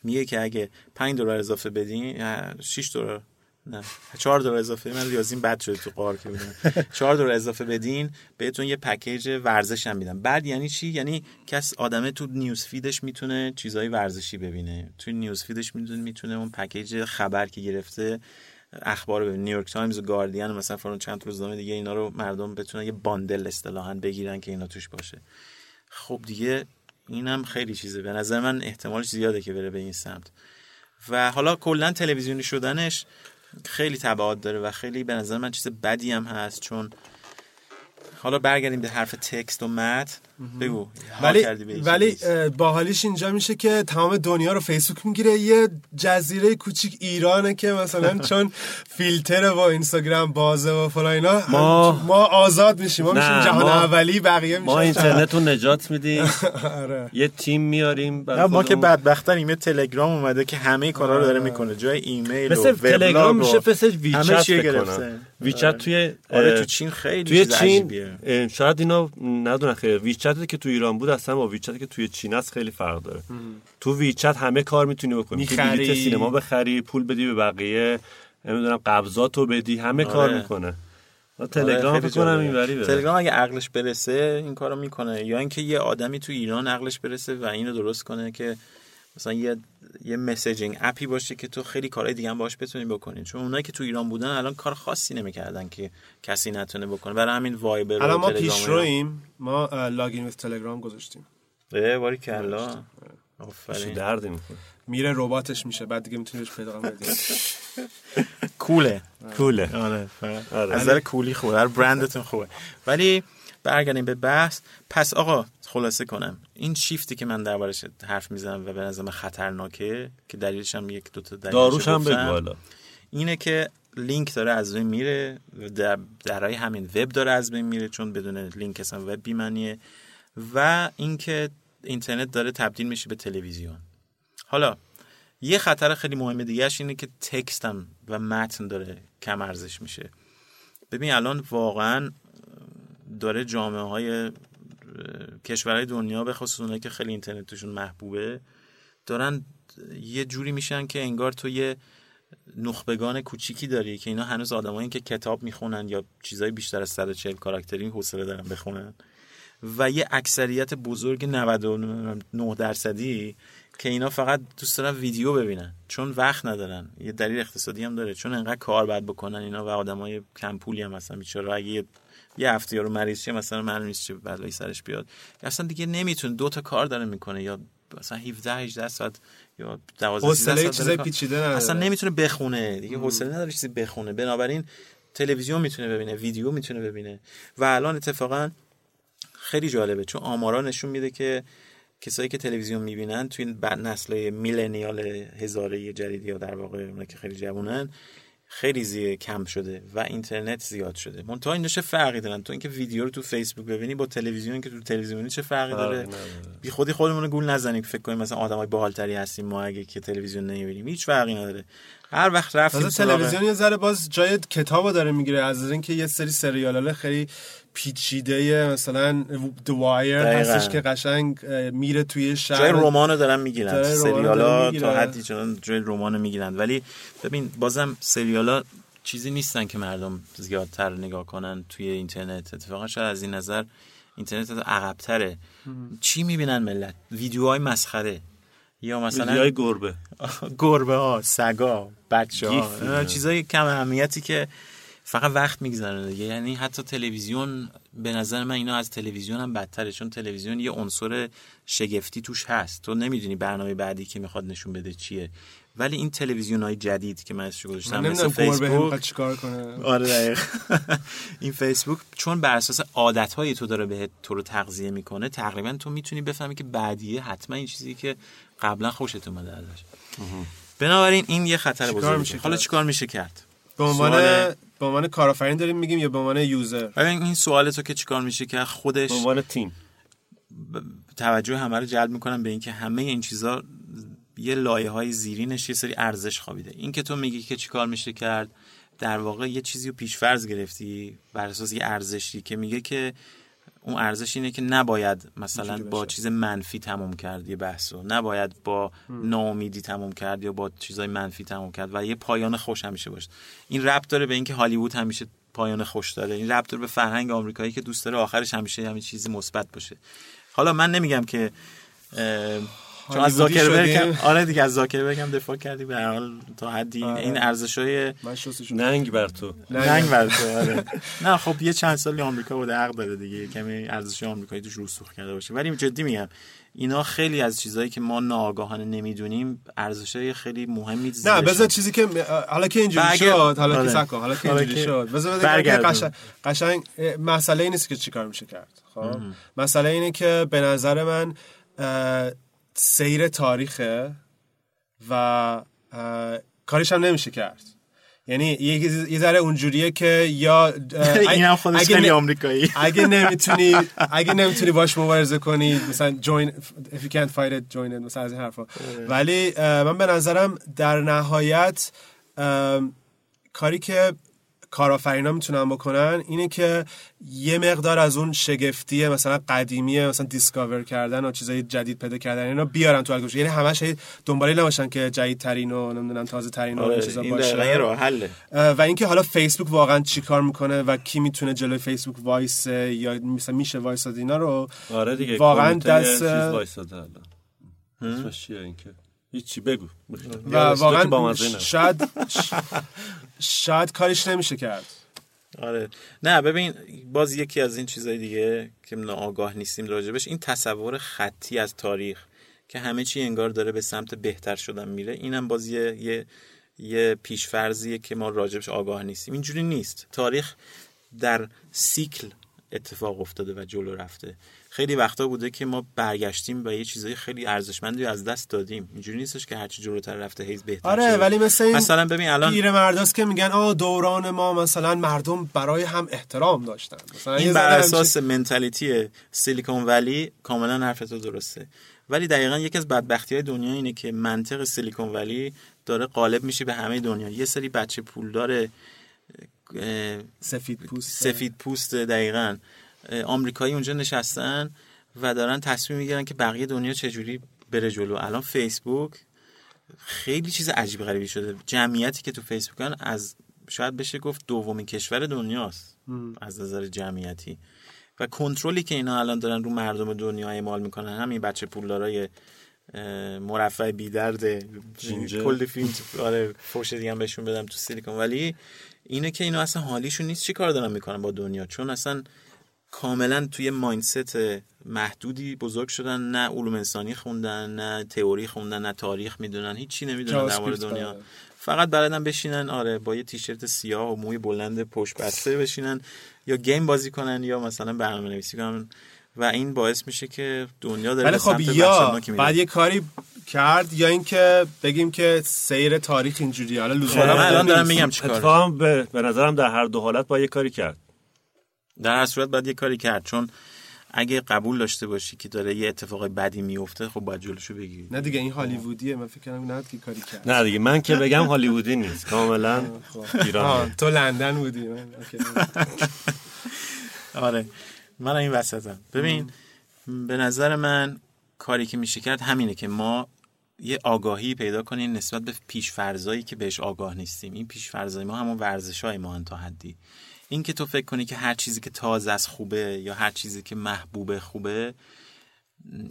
میگه که اگه 5 دلار اضافه بدین 6 دلار نه 4 دلار اضافه. من ریاضیم بد شده تو غار که بودم 4 دلار اضافه بدین بهتون یه پکیج ورزش هم میدم. بعد یعنی چی؟ یعنی کس آدمه تو news feed ش می‌تونه چیزای ورزشی ببینه. تو news feed ش می‌تونه می‌تونه اون پکیج خبر که گرفته اخبار ببینه. نیویورک تایمز و گاردین و مثلا فلان چند روزنامه دیگه اینا رو مردم بتونن یه bundle اصطلاحا بگیرن که اینا توش باشه. خب دیگه اینم خیلی چیزه. به نظر من احتمالش زیاده که بره به این سمت. و حالا کلا تلویزیونی شدنش خیلی تبعات داره و خیلی به نظر من چیز بدی هم هست چون حالا برگردیم به حرف text و متن. بگو. ولی کردی ولی باحالیش اینجا میشه که تمام دنیا رو فیسبوک می‌گیره. یه جزیره کوچیک ایرانه که مثلا چون فیلتر و اینستاگرام بازه و فلان اینا ما- ما آزاد میشیم. ما نه، میشیم جهان ما- اولی بقیه ما میشن اینترنت رو نجات میدیم. آره. یه تیم میاریم نه، ما که. بدبختن ایمیل تلگرام اومده که همه کارا رو داره می‌کنه. جای ایمیل و مثل تلگرام و میشه مثل همه ویچت. کنم. ویچت توی آره تو چین خیلی توی چیز چین شاید اینا ندونن خیلی ویچتی که تو ایران بود اصلا با ویچتی که توی چین است خیلی فرق داره تو ویچت همه کار می‌تونی بکنی می‌خری. بلیت سینما بخری پول بدی به بقیه نمی‌دونم قبضاتو بدی همه کار آره. می‌کنه آره، تلگرام فکر کنم. اینوری بره تلگرام اگه عقلش برسه این کارو می‌کنه یا اینکه یه آدمی تو ایران عقلش برسه و اینو درست کنه که مثلا یه یه مسیجینگ اپی باشه که تو خیلی کارهای دیگه هم باش بتونی بکنی. چون اونایی که تو ایران بودن الان کار خاصی نمی‌کردن که کسی نتونه بکنه. برای همین وایبر الان ما اینا. پیشرویم. ما لاگین ویت تلگرام گذاشتیم. اه، باری کلا آفرین. دردی می‌کنه میره رباتش میشه. بعد دیگه می‌تونی بهش پیغام بدی کوله. کوله. آره. فقط آره. از نظر کولی خوبه. هر برندتون خوبه. ولی برگردیم به بحث. پس آقا خلاصه کنم. این شیفتی که من دربارش حرف می‌زنم و به نظرم خطرناکه که دلیلش هم یک دو تا دلیلش داروش هم بگو حالا. اینه که لینک داره از بین میره در درای همین وب داره از بین میره چون بدون لینک اصلا وب بیمنیه و اینکه اینترنت داره تبدیل میشه به تلویزیون. حالا یه خطر خیلی مهم دیگهش اینه که تکست هم و متن داره کم ارزش میشه. ببین الان واقعا داره جامعه های کشورهای دنیا به خصوص اونایی که خیلی اینترنت توشون محبوبه دارن یه جوری میشن که انگار تو یه نخبگان کوچیکی داری که اینا هنوز آدمایی که کتاب می‌خونن یا چیزای بیشتر از 140 کاراکتری حوصله دارن بخونن. و یه اکثریت بزرگ 99 درصدی که اینا فقط دوست دارن ویدیو ببینن. چون وقت ندارن. یه دلیل اقتصادی هم داره. چون انقدر کار باید بکنن اینا و آدمای کم پولی هم مثلا بیچاره اگه یه- هفته رو مریض شه مثلا معلوم نیست چه بلایی سرش بیاد. اصلا دیگه نمی‌تونه دو تا کار داره می‌کنه یا مثلا 17 18 ساعت یا 12 حوصله 13 ساعت کار- پیچیده نداره. اصلا نمی‌تونه بخونه دیگه حوصله نداره چیزی بخونه. بنابراین تلویزیون می‌تونه ببینه ویدیو می‌تونه ببینه. و الان اتفاقا خیلی جالبه چون آمارا نشون میده که کسایی که تلویزیون می‌بینن توی این نسل میلنیال هزاره جدید یا در واقع اونا که خیلی جوونن خیلی زیاد کم شده و اینترنت زیاد شده. منتها این چه فرقی دارن؟ تو اینکه ویدیو رو تو فیسبوک ببینی با تلویزیون که تو تلویزیونی چه فرقی داره. بی خودی خودمون رو گول نزنیم که فکر کنیم مثلا آدمای باحالتری هستیم ما اگه که تلویزیون نمی‌بینیم. هیچ فرقی نداره. هر وقت رفتیم تلویزیون یه ذره باز جای کتابو داره می‌گیره از اینکه یه سری سریال خیلی پیچیده مثلا The Wire دقیقاً. هستش که قشنگ میره توی شهر. جای رمانو دارن می‌گیرن سریالا. تا حدی چون جای رمانو می‌گیرن. ولی ببین بازم سریالا چیزی نیستن که مردم زیادتر نگاه کنن توی اینترنت. اتفاقا شاید از این نظر اینترنت عقبتره. چی می‌بینن ملت؟ ویدیوهای مسخره. یا مثلا ویدیوهای گربه. گربه ها سگا بچه ها. چیزای کم اهمیتی که فقط وقت میگذرونه دیگه. یعنی حتی تلویزیون به نظر من اینا از تلویزیون هم بدتره چون تلویزیون یه عنصر شگفتی توش هست. تو نمی‌دونی برنامه بعدی که می‌خواد نشون بده چیه. ولی این تلویزیون های جدید که من من گذاشتم مثل فیسبوک چیکار کنه. آره دقیق. این فیسبوک چون بر اساس عادت های تو داره بهت تو رو تغذیه می‌کنه تقریبا تو می‌تونی بفهمی که بعدیه حتما این چیزی که قبلا خوشت اومده ازش. بنابراین این یه خطر بزرگه. حالا؟ چیکار میشه کرد؟ به عنوان به عنوان کارآفرین داریم میگیم یا به عنوان یوزر؟ ببین این سوال تو که چیکار میشه که خودش به عنوان تیم. توجه همه رو جلب می‌کنم به اینکه همه این چیزا یه لایه های زیرینش یه سری ارزش خوابیده. این که تو میگی که چیکار میشه کرد در واقع یه چیزی رو پیشفرض گرفتی بر اساس یه ارزشی که میگه که اون ارزش اینه که نباید مثلا با. چیز منفی تموم کرد یه بحث رو. نباید با ناامیدی تموم کرد یا با چیزای منفی تموم کرد و یه پایان خوش همیشه باشه. این ربط داره به اینکه هالیوود همیشه پایان خوش داره. این ربط داره به فرهنگ آمریکایی که دوست داره آخرش همیشه همین چیزی مثبت باشه. حالا من نمیگم که چون از زاکربرگ. هم آره دیگه از زاکربرگ هم دفاع کردی به هر حال تا حدی این, آره. این ارزشای ننگ بر تو ننگ بر تو آره نه خب یه چند سالی آمریکا بوده حق داره دیگه کمی ارزش آمریکایی توش رسوخ کرده باشه ولی جدی میگم اینا خیلی از چیزهایی که ما ناآگاهانه نمی‌دونیم ارزشای خیلی مهمی نه. بذار چیزی که حالا که اینجوری و شد حالا که آره. سکو حالا که اینجوری شد بذار بذار که برگردون. قشنگ قشنگ مسئله نیست که چیکار میشه کرد خب مسئله اینه که به نظر من سیر تاریخه و کارش هم نمیشه کرد. یعنی یه ذره اونجوریه که یا اه، این هم خودش اگه خیلی آمریکایی. اگه نمی‌تونی اگه نمی‌تونی باش مبارزه کنی مثلا join if you can't fight it join it مثلا از این حرفا. ولی من به نظرم در نهایت کاری که کارآفرینا می‌تونن بکنن اینه که یه مقدار از اون شگفتی مثلا قدیمی مثلا دیسکاور کردن و چیزای جدید پیدا کردن اینا بیارن تو الگوریتم. یعنی همش هی دنباله نباشن که جدیدترین و نمی‌دونم تازه ترین و آره چیزا این باشه. راه حله. و اینکه حالا فیسبوک واقعا چی کار می‌کنه و کی می‌تونه جلوی فیسبوک وایسه یا مثلا میشه وایساد اینا رو آره دیگه واقعا دست- چیز وایساده الان. هیچی بگو. و واقعا شاید شاید کارش نمیشه کرد. آره. نه ببین باز یکی از این چیزای دیگه که ناآگاه نیستیم راجبش این تصور خطی از تاریخ که همه چی انگار داره به سمت بهتر شدن میره اینم باز یه یه, یه پیشفرزیه که ما راجبش آگاه نیستیم. اینجوری نیست. تاریخ در سیکل اتفاق افتاده و جلو رفته. خیلی وقتا بوده که ما برگشتیم و یه چیزای خیلی ارزشمندی از دست دادیم. اینجوری نیستش که هرچی جلوتر رفته هیز بهتر آره شده. ولی مثل این مثلا ببین الان پیر مرداست که میگن آه دوران ما مثلا مردم برای هم احترام داشتن. مثلا این بر اساس منتالیتی سیلیکون ولی کاملا حرف تو درسته. ولی دقیقا یکی از بدبختی های دنیا اینه که منطق سیلیکون ولی داره غالب میشه به همه دنیا. یه سری بچه پولدار سفید پوست سفید پوست دقیقا. آمریکایی اونجا نشستن و دارن تصمیم می‌گیرن که بقیه دنیا چجوری بره جلو. الان فیسبوک خیلی چیز عجیب غریبی شده. جمعیتی که تو فیسبوکن از شاید بشه گفت دومین کشور دنیاست از نظر جمعیتی. و کنترلی که اینا الان دارن رو مردم دنیا اعمال می‌کنن همین بچه پولدارای مرفع بیدرد. کلی فیلم آره فوش دیگه هم بهشون بدم تو سیلیکون. ولی اینه که اینا اصلا حالیشون نیست. چی کار دارن می‌کنن با دنیا؟ چون اصلا کاملا توی مایندست محدودی بزرگ شدن نه علوم انسانی خوندن نه تئوری خوندن نه تاریخ می‌دونن هیچی نمی‌دونن در مورد دنیا بلدن. فقط بلدن بشینن آره با یه تیشرت سیاه و موی بلند پشت بسته بشینن یا گیم بازی کنن یا مثلا برنامه نویسی کنن و این باعث میشه که دنیا داره به خب یا. بعد یه کاری کرد یا اینکه بگیم که سیر تاریخ اینجوری حالا خب، لزوما من الان دارم. میگم چیکار اتفاقا به, به نظرم در هر دو حالت با یه کاری کرد در هر صورت باید یه کاری کرد. چون اگه قبول داشته باشی که داره یه اتفاق بدی میفته خب باید جلوشو بگیری. نه دیگه این هالیوودیه. من فکر کنم نه که کاری کرد. نه دیگه من که بگم هالیوودی نیست. کاملا ایرانی آه، تو لندن بودی. من. آره. من این وسطم ببین به نظر من کاری که میشه کرد همینه که ما یه آگاهی پیدا کنیم نسبت به پیشفرزایی که بهش آگاه نیستیم. این پیشفرزای ما همون ورزش های ما تا حدی. این که تو فکر کنی که هر چیزی که تازه از خوبه یا هر چیزی که محبوبه خوبه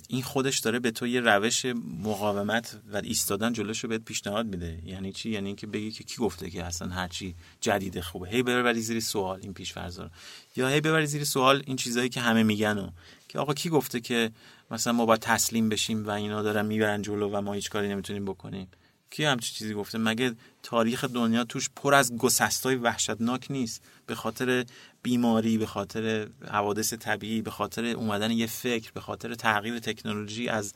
این خودش داره به تو یه روش مقاومت و ایستادن جلوشو بهت پیشنهاد میده. یعنی چی؟ یعنی اینکه بگی که کی گفته که اصلا هر چی جدید خوبه. هی ببری زیر سوال این پیش رو. یا هی ببری زیر سوال این چیزایی که همه میگن و که آقا کی گفته که مثلا ما باید تسلیم بشیم و اینا دارن می‌برن جلو و ما هیچ کاری نمی‌تونیم بکنیم. کی همچی چیزی گفته؟ مگه تاریخ دنیا توش پر از گسستای وحشتناک نیست؟ به خاطر بیماری به خاطر حوادث طبیعی به خاطر اومدن یه فکر به خاطر تغییر تکنولوژی از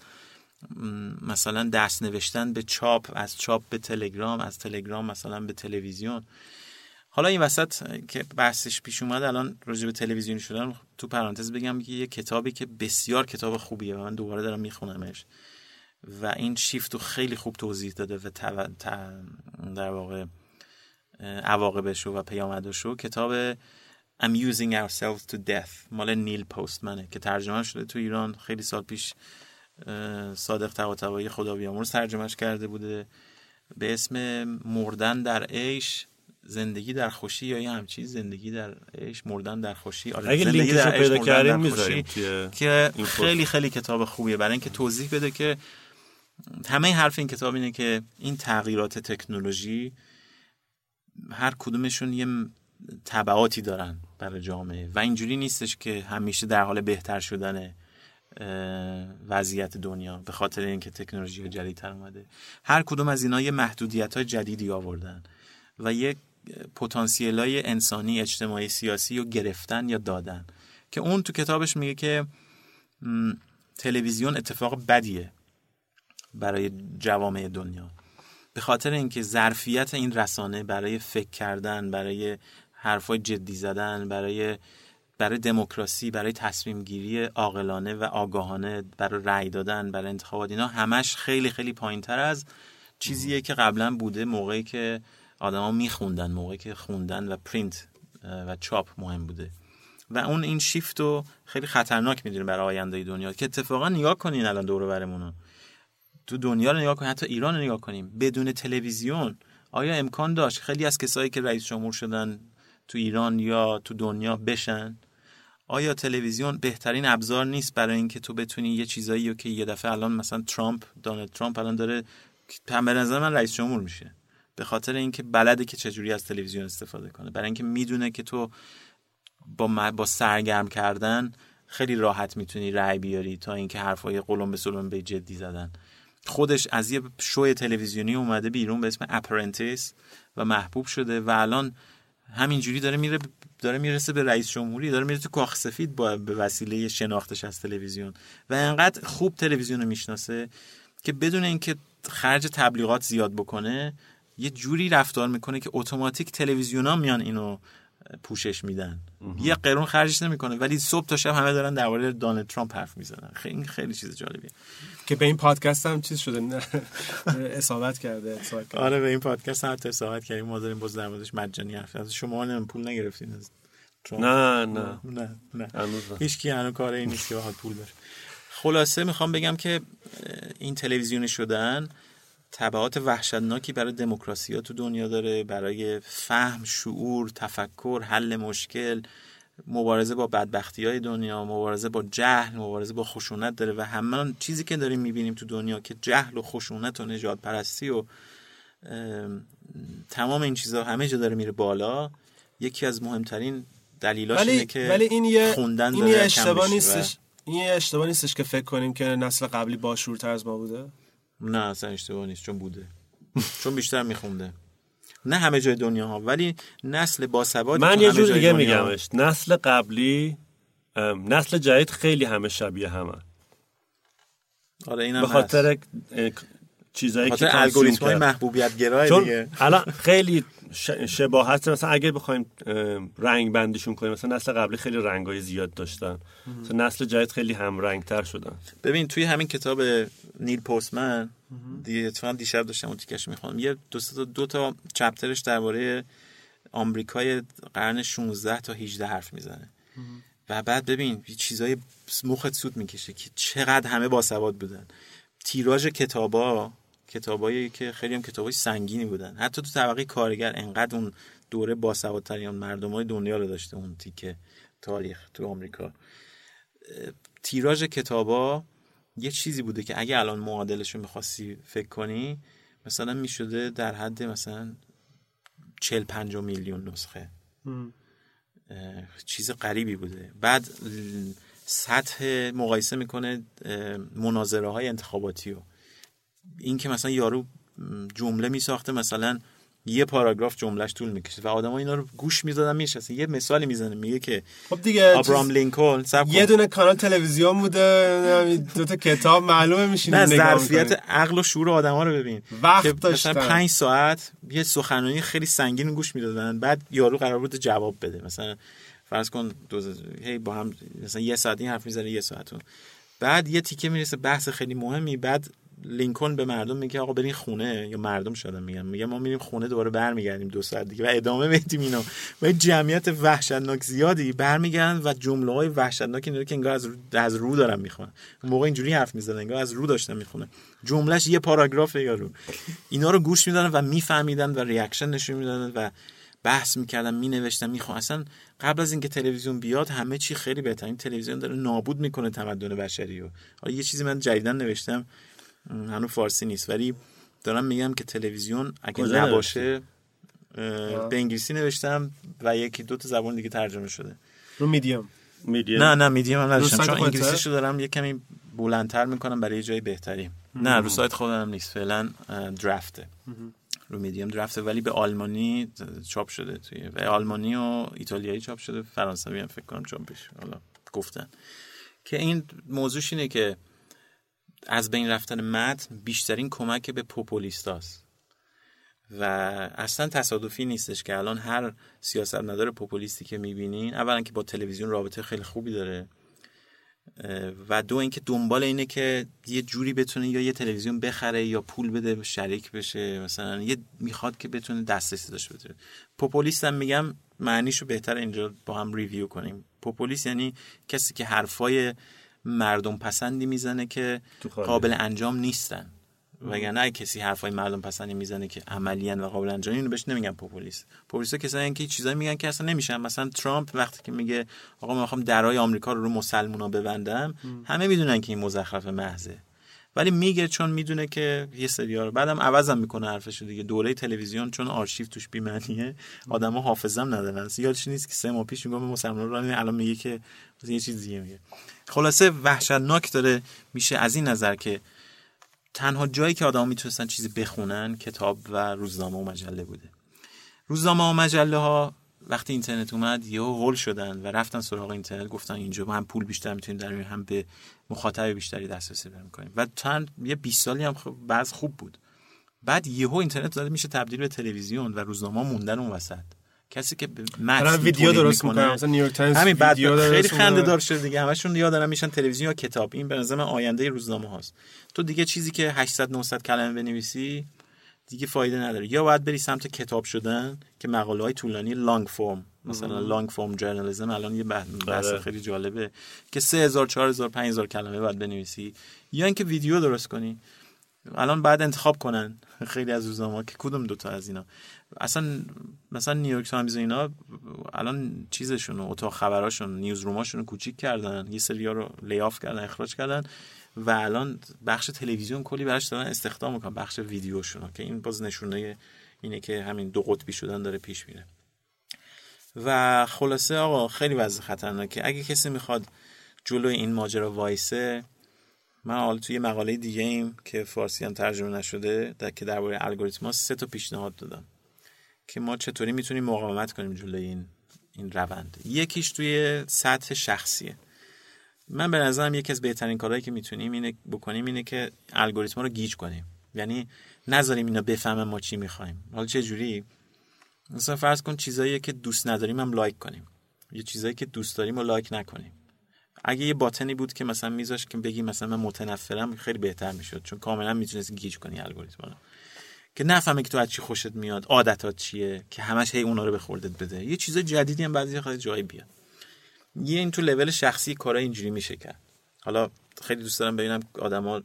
مثلا دست نوشتن به چاپ از چاپ به تلگرام از تلگرام مثلا به تلویزیون. حالا این وسط که بحثش پیش اومد الان راجع به تلویزیون شدن تو پرانتز بگم که یه کتابی که بسیار کتاب خوبیه و من دوباره دارم میخونمش. و این شیفت رو خیلی خوب توضیح داده و در واقع عواقبش و پیامدش رو. کتاب Amusing Ourselves to Death مال نیل پستمنه که ترجمه شده تو ایران. خیلی سال پیش صادق طباطبایی خدا بیامرز ترجمهش کرده بوده. به اسم مردن در عیش زندگی در خوشی یا یه همچین زندگی در عیش مردن در خوشی. آره اگه زندگی در پیدا کردیم. می‌ذاریم که. خیلی خیلی کتاب خوبیه. برای اینکه توضیح بده که همه حرف این کتاب اینه که این تغییرات تکنولوژی هر کدومشون یه تبعاتی دارن برای جامعه و اینجوری نیستش که همیشه در حال بهتر شدنه اه، وضعیت دنیا به خاطر اینکه تکنولوژی جدیدتر اومده. هر کدوم از اینا یه محدودیت های جدیدی آوردن و یک پتانسیل های انسانی اجتماعی سیاسی رو گرفتن یا دادن. که اون تو کتابش میگه که تلویزیون اتفاق بدیه. برای جوامع دنیا. به خاطر اینکه ظرفیت این رسانه برای فکر کردن برای حرفای جدی زدن برای برای دموکراسی برای تصمیم گیری عاقلانه و آگاهانه برای رأی دادن برای انتخابات اینا همش خیلی خیلی پایین تر از چیزیه که قبلا بوده موقعی که آدما میخوندن موقعی که خوندن و پرینت و چاپ مهم بوده. و اون این شیفت رو خیلی خطرناک می‌دونه برای آینده دنیا که اتفاقا نگاه کنین الان دور برمون تو دنیا رو نگاه کنیم حتی ایران رو نگاه کنیم. بدون تلویزیون آیا امکان داشت خیلی از کسایی که رئیس جمهور شدن تو ایران یا تو دنیا بشن؟ آیا تلویزیون بهترین ابزار نیست برای اینکه تو بتونی یه چیزایی رو که یه دفعه الان مثلا ترامپ دونالد ترامپ الان داره به نظر من رئیس جمهور میشه. به خاطر اینکه بلده که چجوری از تلویزیون استفاده کنه. برای اینکه می‌دونه که تو با با سرگرم کردن خیلی راحت می‌تونی رأی بیاری تا اینکه حرفای قلمبه سلمبه جدی زدن. خودش از یه شوی تلویزیونی اومده بیرون به اسم Apprentice و محبوب شده و الان همینجوری داره میره داره می‌رسه به رئیس جمهوری داره میره تو کاخ سفید با به وسیله شناختش از تلویزیون. و انقدر خوب تلویزیون رو می‌شناسه که بدون اینکه خرج تبلیغات زیاد بکنه یه جوری رفتار می‌کنه که اتوماتیک تلویزیونا میان اینو پوشش میدن. یه قرون خرجش نمی‌کنه. ولی صبح تا شب همه دارن درباره دونالد ترامپ حرف می‌زنن. خیلی خیلی چیز جالبیه. که به این پادکست هم چیز شده نه. اصابت کرده اصابت. آره به این پادکست هم حتی صحبت کردیم. ما داریم باز در موردش مجانی حرف از شما هم پول نگرفتین از ترامپ؟ نه نه. نه نه. هیچ کی هنوز کار این نیست که پول بره. خلاصه می‌خوام بگم که این تلویزیونی شدن تبعات وحشتناکی برای دموکراسی ها تو دنیا داره برای فهم شعور تفکر حل مشکل مبارزه با بدبختی های دنیا مبارزه با جهل مبارزه با خشونت داره و همه چیزی که داریم می‌بینیم تو دنیا که جهل و خشونت و نجات پرستی و ام، تمام این چیزها همه جا داره میره بالا. یکی از مهمترین دلیلاش اینه ولی که ولی این یه خوندن این داره یه اشتباه و- نیستش. این یه اشتباه نیستش که فکر کنیم که نسل قبلی باشورتر از ما بوده. نه اصلا اشتباه نیست چون بوده. چون بیشتر میخونده. نه همه جای دنیا ها ولی نسل باسوادی من یه جور دیگه میگمش. نسل قبلی نسل جدید خیلی همه شبیه همه. آره اینم به خاطر چیزایی که الگوریتم های. محبوبیت گرای چون دیگه. الان خیلی شباهت مثلا اگه بخوایم رنگ بندیشون کنیم مثلا نسل قبلی خیلی رنگای زیاد داشتن. مثلا نسل جدید خیلی هم رنگتر شدن. ببین توی همین کتاب نیل پستمن دی اتفاقا دیشب داشتم اون تیکش می‌خوام یه دو تا دو تا چپترش درباره آمریکای قرن 16 تا 18 حرف می‌زنه. و بعد ببین یه چیزای مخت سود می‌کشه که چقدر همه باسواد بودن. تیراژ کتابا کتابایی که خیلی هم کتابای سنگینی بودن. حتی تو طبقه کارگر انقدر اون دوره باسوادترین مردم های دنیا رو داشته اون تیکه تاریخ تو آمریکا. تیراژ کتابا یه چیزی بوده که اگه الان معادلش رو می‌خواستی فکر کنی مثلا می‌شده در حد مثلا 40 50 میلیون نسخه. چیز غریبی بوده. بعد سطح مقایسه می‌کنه مناظره های انتخاباتی رو. این که مثلا یارو جمله میساخته مثلا یه پاراگراف جملهش طول می‌کشه و آدما اینا رو گوش می‌دادن میشستن یه مثالی می‌زنه میگه که خب دیگه آبرام لینکلن یه دونه کانال تلویزیون بوده دو تا کتاب معلومه میشینیم نه ظرفیت. عقل و شعور آدما رو ببین وقت که داشتن. مثلا پنج ساعت یه سخنرانی خیلی سنگین گوش می‌دادن بعد یارو قرار بود جواب بده مثلا فرض کن دو هی با هم مثلا یه ساعت این حرف می‌زنه یه ساعت. بعد یه تیکه می‌رسه بحث خیلی مهمی بعد لینکلن به مردم میگه آقا برین خونه یا مردم شدن میگن میگه ما میریم خونه دوباره برمیگردیم دو ساعت دیگه و ادامه بدیم اینو. و جمعیت وحشتناک زیادی برمیگردن و جمله های وحشتناک اینا رو که انگار از رو, از رو دارن می‌خونن. اون موقع اینجوری حرف می‌زنن انگار از رو داشتن می‌خونه جملهش یه پاراگراف یارو اینا رو گوش می‌دادن و میفهمیدن و ریاکشن نشون می‌دادن و بحث می‌کردن مینوشتن می‌خوان اصلا قبل از اینکه تلویزیون بیاد همه چی خیلی بهتر. این تلویزیون داره نابود می‌کنه تمدن بشری حالا یه چیزی من جدیدن نوشتم. هنوز فارسی نیست. ولی دارم میگم که تلویزیون اگه نباشه به انگلیسی نوشتم و یکی دو تا زبان دیگه ترجمه شده. رو میدیوم میدیم. نه نه میدیم هم نداشتم. چون؟ انگلیسیشو دارم یه کمی بلندتر می‌کنم برای یه جای بهتری. نه رو سایت خودم نیست. فعلا درفته. رو میدیم درفته. ولی به آلمانی چاپ شده توی و آلمانی و ایتالیایی چاپ شده. فرانسوی هم فکر کنم چاپش. حالا گفتن. که این موضوعش اینه که از بین رفتن متن بیشترین کمک به پوپولیستاست. و اصلا تصادفی نیستش که الان هر سیاست نداره پوپولیستی که می‌بینین اولا که با تلویزیون رابطه خیلی خوبی داره و دو اینکه دنبال اینه که یه جوری بتونه یا یه تلویزیون بخره یا پول بده شریک بشه مثلا یه می‌خواد که بتونه دسترسی داشته باشه. پوپولیست هم میگم معنیشو بهتر اینجا با هم ریویو کنیم. پوپولیست یعنی کسی که حرفای مردم پسندی می‌زنه که. قابل انجام نیستن. وگرنه کسی حرفای مردم پسندی می‌زنه که عملیاً و قابل انجام اینو بهش نمیگن پوپولیست. پوپولیست کسایی که چیزایی میگن که اصلا نمیشن. مثلا ترامپ وقتی که میگه آقا من می‌خوام درای آمریکا رو رو مسلمونا ببندم همه می‌دونن که این مزخرف محضه. ولی میگه چون می‌دونه که یه سریا رو بعدم عوضم می‌کنه حرفشو دیگه. دوره تلویزیون چون آرشیو توش بی‌معنیه. آدما حافظم ندارن. یادش نیست که سه ماه پیش میگم مسلمان رو الان میگه که یه چیز دیگه میگه. خلاصه وحشتناک داره میشه از این نظر که تنها جایی که آدم می‌تونستن چیزی بخونن کتاب و روزنامه و مجله بوده. روزنامه و مجله ها وقتی اینترنت اومد یهو هول شدن و رفتن سراغ اینترنت گفتن اینجا هم پول بیشتر می‌تونیم درآریم هم به مخاطب بیشتری دسترسی پیدا کنیم و چند یه 20 سالی هم خب بعض خوب بود. بعد یهو اینترنت داره میشه تبدیل به تلویزیون و روزنامه موندن اون وسط. کسی که به متن ویدیو درست می‌کنه مثلا نیویورک تایمز همین بعد خیلی. خنده دار شده دیگه. همشون یا دارن میشن تلویزیون یا کتاب. این به نظر من آینده روزنامه هاست تو دیگه چیزی که 800 900 کلمه بنویسی دیگه فایده نداره. یا باید بری سمت کتاب شدن که مقاله های طولانی لانگ فرم مثلا لانگ فرم جرنالیسم الان یه بحث بحث آره. خیلی جالبه که 3000 4000 5000 کلمه باید بنویسی. یا اینکه ویدیو درست کنی. الان بعد انتخاب کنن. خیلی از روزنامه‌ها که کدوم دوتا از اینا؟ اصلا مثلا نیویورک تایمز و اینا الان چیزشون اتاق خبراشون newsroom اشون رو کوچیک کردن. یه سریا رو layoff کردن اخراج کردن. و الان بخش تلویزیون کلی براش دارن استخدام می‌کنن بخش ویدیوشون که این باز نشونه اینه که همین دو قطبی شدن داره پیش میره. و خلاصه آقا خیلی وضع خطرناکه. اگه کسی می‌خواد جلوی این ماجرا وایسه من حالا توی مقاله دیگه ایم که فارسی هم ترجمه نشده در که درباره الگوریتما سه تا پیشنهاد دادم که ما چطوری می‌تونیم مقاومت کنیم جلوی این این روند. یکیش توی سطح شخصیه. من به نظرم یکی از بهترین کارهایی که می‌تونیم اینه بکنیم اینه که الگوریتما رو گیج کنیم. یعنی نذاریم اینا بفهمن ما چی می‌خوایم. حالا چه جوری؟ مثلا فرض کن چیزایی که دوست نداریم هم لایک کنیم. یه چیزایی که دوست داریم رو لایک نکنیم. اگه یه button ی بود که مثلا میذاش که بگی مثلا من متنفرم خیلی بهتر می‌شد. چون کاملا می‌تونستی گیج کنی الگوریتم رو. که نفهمه که تو از چی خوشت میاد عادتات چیه که همش هی اونا رو بهت بده. یه چیز جدیدی هم بعضی جایی بیاد. یه این تو لول شخصی کارا اینجوری میشه کرد. حالا خیلی دوست دارم ببینم آدما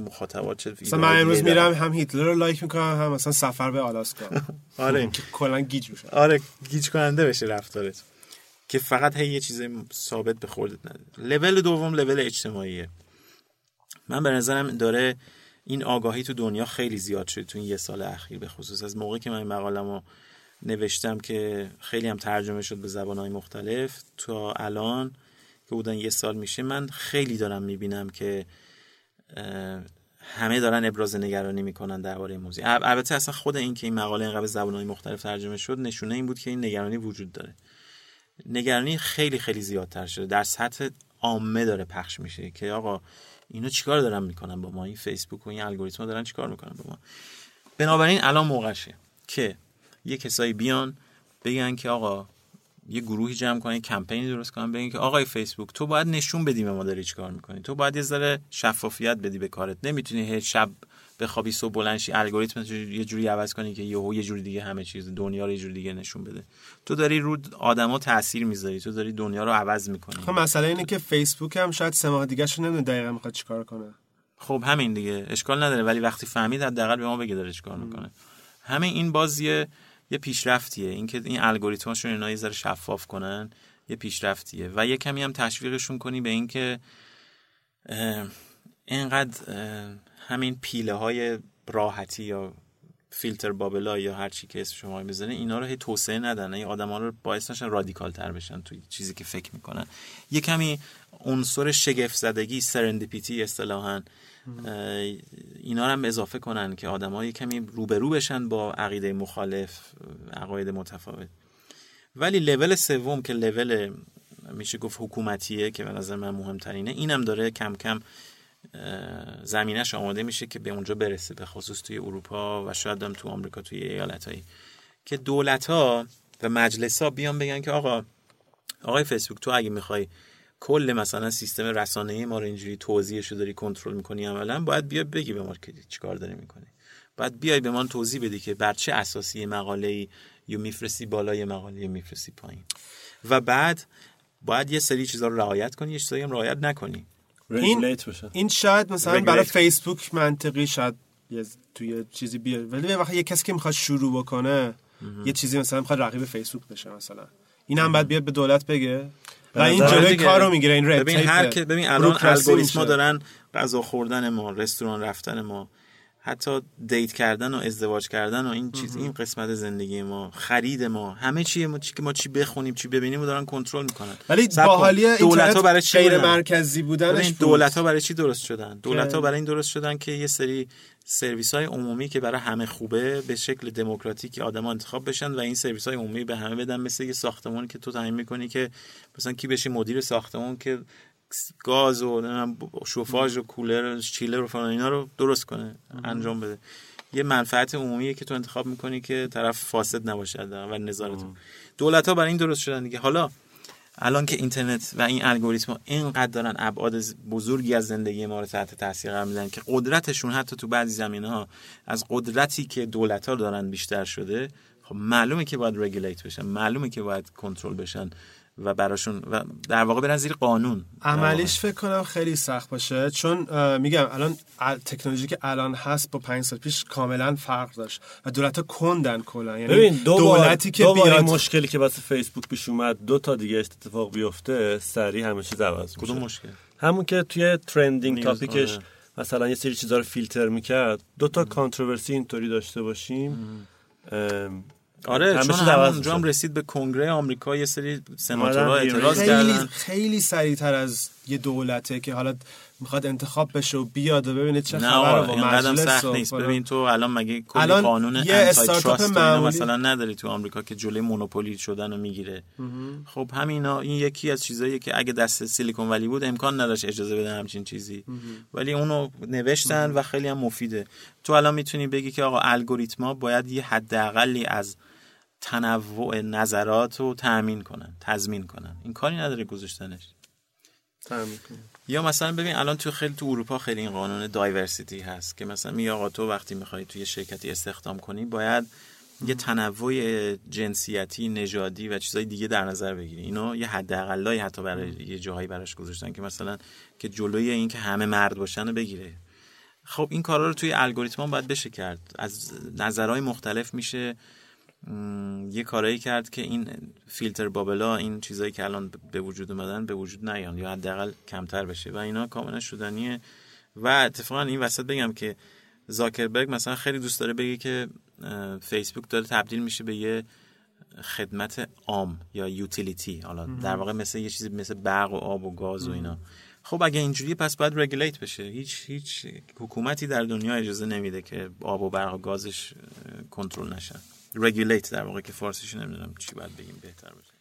مخاطبات چه مثلا من امروز میرم هم هیتلر رو لایک می‌کنم هم مثلا سفر به آلاسکا. آره. که کلا گیج میشه آره گیج کننده بشه رفتارت. که فقط هی یه چیز ثابت به خودت نده لول دوم لول اجتماعیه. من به نظرم داره این آگاهی تو دنیا خیلی زیاد شده تو این یه سال اخیر به خصوص. از موقعی که من مقالمو نوشتم که خیلی هم ترجمه شد به زبانهای مختلف. تا الان که بودن یه سال میشه من خیلی دارم می‌بینم که همه دارن ابراز نگرانی می‌کنن درباره ال- البته اصلا خود این که این مقاله اینقدر به زبانهای مختلف ترجمه شد نشونه این بود که این نگرانی وجود داره. نگرانی خیلی خیلی زیادتر شده. در سطح عامه داره پخش میشه که آقا اینا چیکار دارن می‌کنن با ما؟ این فیسبوک و این الگوریتم دارن چیکار می‌کنن با ما؟ بنابراین الان موقعشه که یه کسایی بیان بگن که آقا یه گروهی جمع کنن یه کمپینی درست کنن بگن که آقای فیسبوک تو باید نشون بدی به ما داری چیکار می‌کنی. تو باید یه ذره شفافیت بدی به کارت. نمی‌تونی هر شب بخوابی صبح بلند شی الگوریتم یه جوری عوض کنی که یهو یه جوری دیگه همه چیز دنیا رو یه جوری دیگه نشون بده. تو داری رو آدما تاثیر می‌ذاری تو داری دنیا رو عوض می‌کنی. خب مسئله اینه که فیسبوک هم شاید سه ماه دیگه نمی‌دونه دقیقا می‌خواد چیکار کنه. خب همین دیگه اشکال نداره ولی وقتی فهمید حداقل به ما بگه داره چیکار می‌کنه. همین این بازیه یه پیشرفتیه. اینکه این الگوریتماشون اینا یه ذره شفاف کنن یه پیشرفتیه. و یه کمی هم تشویقشون کنی به اینکه اینقدر همین پیله های راحتی یا فیلتر بابلا یا هر چی که اسم شما بزنه اینا رو هی توسعه ندن. این آدما رو باعث نشن رادیکال تر بشن توی چیزی که فکر می‌کنن. یه کمی عنصر شگفت زدگی سرندیپیتی اصطلاحا اینا هم اضافه کنن که آدم‌ها کمی روبرو بشن با عقیده مخالف عقاید متفاوت. ولی لول سوم که لول میشه گفت حکومتیه که به نظر من مهمترینه اینم داره کم کم زمینش آماده میشه که به اونجا برسه به خصوص توی اروپا و شاید هم تو آمریکا توی ایالت که دولت ها و مجلس ها بیان بگن که آقا آقای فیسبوک تو اگه می‌خوای کل مثلا سیستم رسانه‌ای ما رو اینجوری توضیحش رو داری کنترل می‌کنی عملا باید بیا بگی به ما که چیکار داری می‌کنی. باید بیای به من توضیح بدی که بر چه اساسی مقاله یا میفرستی بالا یه مقاله میفرستی پایین. و بعد باید یه سری چیزا رو رعایت کنی یه چیزایی هم رعایت نکنی. بشه. این شاید مثلا Regulate. برای فیسبوک منطقی شاید یه توی چیزی بیاد ولی وقتی یه کسی که می‌خواد شروع بکنه یه چیزی مثلا می‌خواد رقیب فیسبوک بشه مثلا. این هم باید بیاد به دولت بگه؟ و این جلوی دیگه. کار رو می‌گیره این رد ببین هر که ببین الان الگوریتما. دارن غذا خوردن ما رستوران رفتن ما حتی دیت کردن و ازدواج کردن و این چیز این قسمت زندگی ما خرید ما همه چی ما چی که ما چی بخونیم چی ببینیم رو دارن کنترل می‌کنن ولی. باحالی دولت ها برای چی غیر بودن؟ مرکزی بودنش ببین بود. دولت ها برای چی درست شدن دولت ها برای این درست شدن که یه سری سرویس های عمومی که برای همه خوبه به شکل دموکراتیک آدم انتخاب بشن و این سرویس های عمومی به همه بدن مثل یه ساختمانی که تو تعیین می‌کنی که مثلا کی بشی مدیر ساختمون که گاز و شوفاژ و کولر و چیلر و فلان اینا رو درست کنه انجام بده. یه منفعت عمومیه که تو انتخاب می‌کنی که طرف فاسد نباشه و نظارت دولت ها برای این درست شدن دیگه. حالا الان که اینترنت و این الگوریتم اینقدر دارن ابعاد بزرگی از زندگی ما رو تحت تاثیر قرار میدن که قدرتشون حتی تو بعضی زمینه ها از قدرتی که دولت ها دارن بیشتر شده خب معلومه که باید رگولیت بشن معلومه که باید کنترل بشن. و براشون و در واقع برن زیر قانون. عملیش فکر کنم خیلی سخت باشه چون میگم الان ال- تکنولوژی که الان هست با پنج سال پیش کاملا فرق داشت و دولت ها کندن کلا. یعنی ببین دو بار دولتی که دو بیاد مشکلی که واسه فیسبوک پیش اومد دو تا دیگه اتفاق بیفته سریع همه چیز عوض میشه. کدوم مشکل؟ همون که توی trending topic ش آره. مثلا یه سری چیزا رو فیلتر می‌کرد. دو تا controversy اینطوری داشته باشیم. آره چون همونجا هم. رسید به کنگره آمریکا یه سری سناتورها اومدن اعتراض کردن. خیلی سریعتر از یه دولته که حالا می‌خواد انتخاب بشه و بیاد و ببینه چه خبره با قدم مجلس سخت و نیست. ببین تو الان مگه کلی الان قانون استارتاپ و مثلا نداری تو آمریکا که جلوی monopoly شدن رو می‌گیره. خب همینا این یکی از چیزاییه که اگه دست سیلیکون ولی بود امکان نداشت اجازه بده همچین چیزی. ولی اونو نوشتن و خیلی هم مفیده. تو الان می‌تونی بگی که آقا الگوریتما باید یه حداقلی از تنوع نظرات رو تأمین کنن تضمین کنن. این کاری نداره گذاشتنش. یا مثلا ببین الان تو خیلی تو اروپا خیلی این قانون دایورسیتی هست که مثلا میگه آقا تو وقتی می‌خوای توی شرکتی استخدام کنی باید یه تنوع جنسیتی نژادی و چیزای دیگه در نظر بگیری. اینا یه حداقلایی حتی برای یه جاهایی براش گذاشتن که مثلا که جلوی این که همه مرد باشن رو بگیره. خب این کارا رو توی الگوریتم باید بشه کرد. از نظرهای مختلف میشه. یه کارایی کرد که این فیلتر بابلا این چیزایی که الان به وجود اومدن به وجود نیان یا حداقل کمتر بشه و اینا کاملا شدنیه. و اتفاقا این وسط بگم که زاکربرگ مثلا خیلی دوست داره بگه که فیسبوک داره تبدیل میشه به یه خدمت عام یا یوتیلیتی. حالا در واقع مثل یه چیزی مثل برق و آب و گاز و اینا. خب اگه اینجوری پس باید رگولیت بشه. هیچ هیچ حکومتی در دنیا اجازه نمیده که آب و برق و گازش کنترل نشن رگولیت در واقع که فارسیش نمی‌دونم چی باید بگیم بهتر باشه.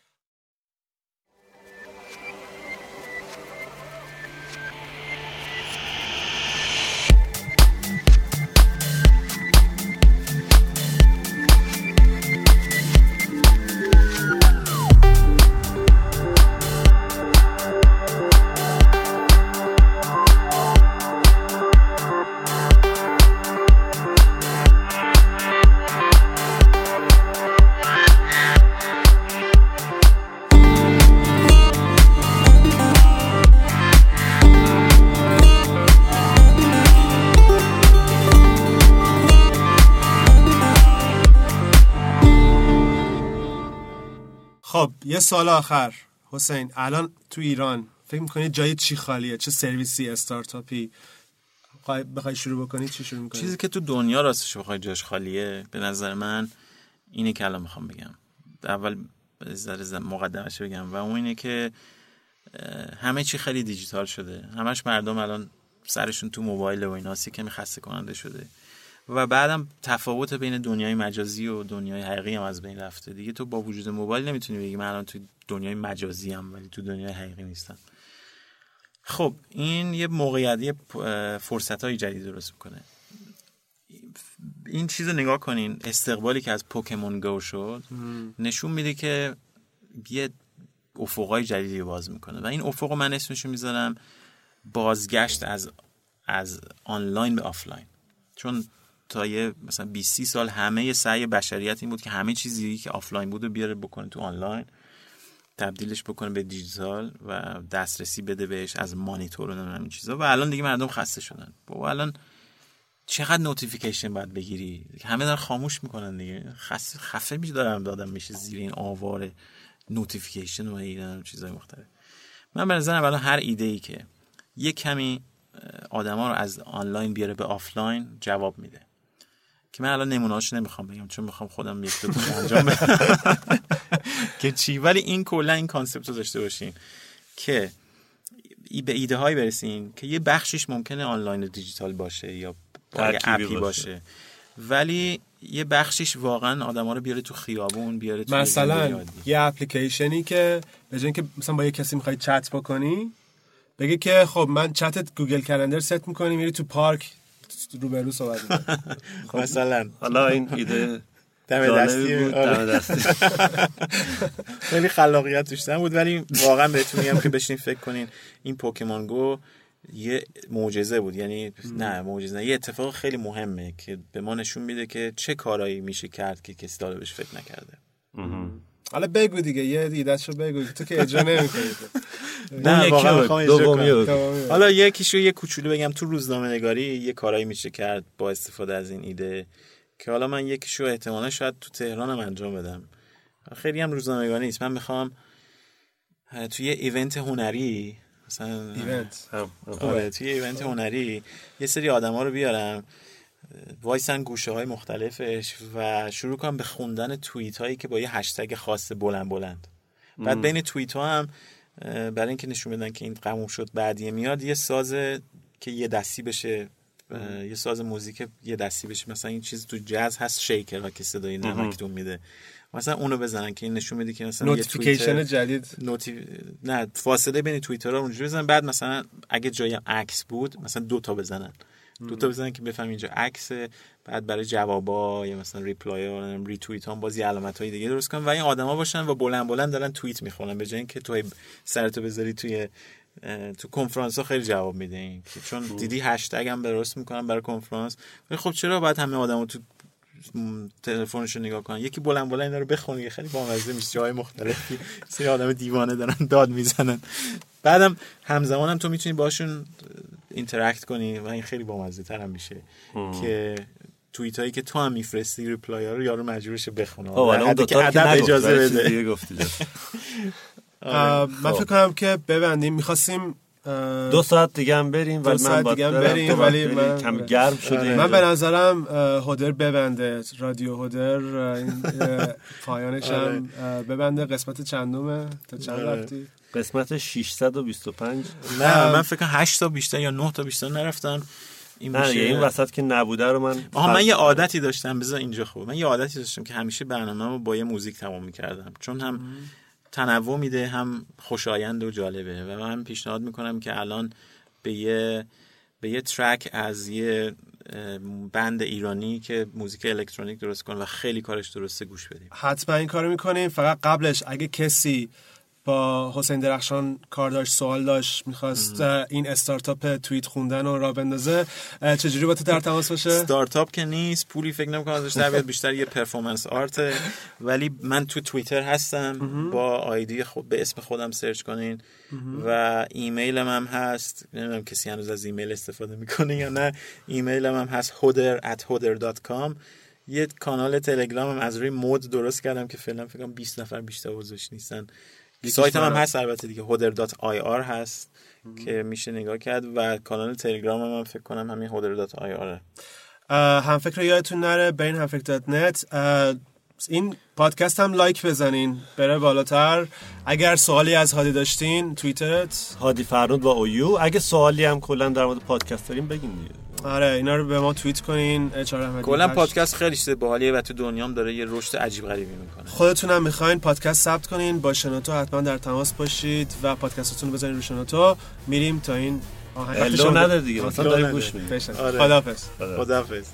سال آخر. حسین الان تو ایران. فکر می‌کنی جای چی خالیه؟ چه سرویسی استارتاپی؟ بخوای شروع بکنی؟ چی شروع می‌کنی؟ چیزی که تو دنیا راستش بخوای جاش خالیه به نظر من اینه که الان می‌خوام بگم. اول ذره مقدمش بگم. و اون اینه که همه چی خیلی دیجیتال شده. همش مردم الان سرشون تو موبایل و ایناست. که خسته کننده شده. و بعدم تفاوت بین دنیای مجازی و دنیای حقیقی هم از بین رفته. دیگه تو با وجود موبایل نمی‌تونی بگی من الان تو دنیای مجازی هم ولی تو دنیای حقیقی نیستم. خب این یه موقعیت فرصت های جدید درست می‌کنه. این چیز رو نگاه کنین استقبالی که از پوکمون گو شد نشون میده که یه افقای جدیدی باز می‌کنه. و این افق من اسمشو می‌ذارم بازگشت از از آنلاین به آفلاین. چون تا یه مثلا 20 30 سال همه سعی بشریت این بود که همه چیزی که آفلاین بود رو بیاره بکنه تو آنلاین تبدیلش بکنه به دیجیتال و دسترسی بده بهش از مانیتور و این چیزا. و الان دیگه مردم خسته شدن. بابا الان چقدر notification باید بگیری؟ همه دارن خاموش می‌کنن دیگه. خسته خفه میشه داره آدم میشه زیر این آوار notification و این چیزای مختلف. من به نظرم الان هر ایده ای که یه کمی آدما رو از آنلاین بیاره به آفلاین جواب میده. که من الان نمونه‌هاش نمی‌خوام بگم چون می‌خوام خودم یک دو انجام بدم که چی ولی این کلا این concept رو داشته باشین که ای- به ایده هایی برسین که یه بخشش ممکنه آنلاین و دیجیتال باشه یا app ی باشه. باشه. ولی یه بخشش واقعا آدما رو بیاره تو خیابون بیاره تو مثلا. یه اپلیکیشنی که به جای اینکه مثلا با یه کسی می‌خوای چت بکنی بگه که خب من چتت Google Calendar set می‌کنی میری تو پارک روبرو صحبت می‌کنی مثلا. حالا این ایده دم دستی بود آره. دم دستی. خیلی خلاقیت توش بود ولی واقعا بهتون میگم که بشین فکر کنین این پوکمون گو یه معجزه بود. یعنی نه معجزه نه. یه اتفاق خیلی مهمه که به ما نشون میده که چه کارایی میشه کرد که کسی داره بهش فکر نکرده. حالا بگو دیگه یه ایدهشو بگو تو که اجرا نمی‌کنی. نه یکی واقعا. رو دومی. رو حالا یکیشو یه کوچولو بگم تو روزنامه نگاری یه کارایی میشه کرد با استفاده از این ایده که حالا من یکیشو احتمالا شاید تو تهرانم انجام بدم. خیلی هم روزنامه نگاری نیست. من می‌خوام توی یه event هنری مثلا event. هم- هم. آره توی event هنری یه سری آدما رو بیارم وایسن گوشه های مختلفش و شروع کنم به خوندن توییت هایی که با یه هشتگ خاص بلند بلند. بعد بین توییت ها هم برای اینکه نشون بدن که این تموم شد بعدیه میاد یه ساز که یه دستی بشه یه ساز موزیک یه دستی بشه. مثلا این چیز تو جاز هست shaker ها که صدای نمکتون میده. مثلا اونو بزنن که این نشون میده که مثلا یه notification جدید. noti... نه فاصله بین توییت ها اونجوری بزنن. بعد مثلا اگه جای عکس بود مثلا دو تا بزنن. دو تا بزنن که بفهم اینجا عکسه بعد برای جوابا یا مثلا reply ها ری توییت ها باز یه علامت های دیگه درست کنن و این آدما باشن و بلند بلند دارن توییت می‌خونن به جای اینکه تو سرتو بذاری توی تو کنفرانس ها خیلی جواب میده این که چون دیدی هشتگ هم درست می‌کنن برای کنفرانس. ولی خب چرا باید همه آدما تو تلفنشو نگاه کنن؟ یکی بلند بلند اینا رو بخونه خیلی بامزه میشه جای مختلفی. سری آدم دیوانه دارن داد می‌زنن. بعدم همزمان هم تو می‌تونی باشون interact کنی و این خیلی بامزه تر هم. میشه که توییت هایی که تو هم میفرستی reply ها رو یارو مجبورشه بخونه. خب حالا حدی که ادب اجازه بده. من خب. فکر کنم که ببندیم. می‌خواستیم دو ساعت دیگه هم بریم ولی ساعت من باید دیگه هم بریم، ولی. من- کم گرم شده آره. من به نظرم هدر ببنده. رادیو هدر پایانش هم اه، ببنده. قسمت چندمه؟ تا چند آره. رفتی؟ قسمت 625 نه من فکر کنم 8 تا بیشتر یا 9 تا بیشتر نرفتم این نه میشه دیگه این وسط که نبوده رو من آها من یه عادتی داشتم. بذار اینجا خوب. من یه عادتی داشتم که همیشه برنامه رو با یه موزیک تمام می‌کردم. چون هم تنوع میده هم خوشایند و جالبه. و من پیشنهاد می‌کنم که الان به یه به یه ترک از یه بند ایرانی که موزیک الکترونیک درست کنه و خیلی کارش درسته گوش بدیم. حتما این کارو می‌کنیم. فقط قبلش اگه کسی با حسین درخشان کار داشت سوال داشت می‌خواست این استارتاپ توییت خوندن رو را بندازه. چجوری با تو در تماس باشه؟ استارتاپ که نیست پولی فکر نمی‌کنم ازش در بیاد بیشتر یه پرفورمنس آرته ولی من تو توییتر هستم با آیدی خود به اسم خودم سرچ کنین. و ایمیلم هم هست. نمی‌دونم کسی هنوز از ایمیل استفاده می‌کنه یا نه. ایمیلم هم هست hoder at hoder.com یه کانال تلگرام هم از روی مود درست کردم که فعلا فکر کنم 20 نفر بیشتر عضوش نیستن. سایت هم. هست البته دیگه hodder.ir هست که میشه نگاه کرد و کانال تلگرام هم, هم فکر کنم همین hodder.ir اه، هم فکر یادتون نره برین همفکر dot net این پادکست هم لایک بزنین بره بالاتر. اگر سوالی از هادی داشتین توییترت؟ هادی فرنود با O U اگه سوالی هم کلا در مورد پادکست داریم بگین دیگه. آره اینا رو به ما توییت کنین HR احمدی کلا. پادکست خیلی چیز باحالیه و تو دنیا هم داره یه رشد عجیب غریبی می‌کنه خودتونم می‌خواین پادکست ثبت کنین با شنوتو حتما در تماس باشید و پادکستتون رو بزنین رو شنوتو میریم تا این آهنگ شما- نده دیگه مثلا داریم نده. گوش میدیم. آره. خداحافظ خداحافظ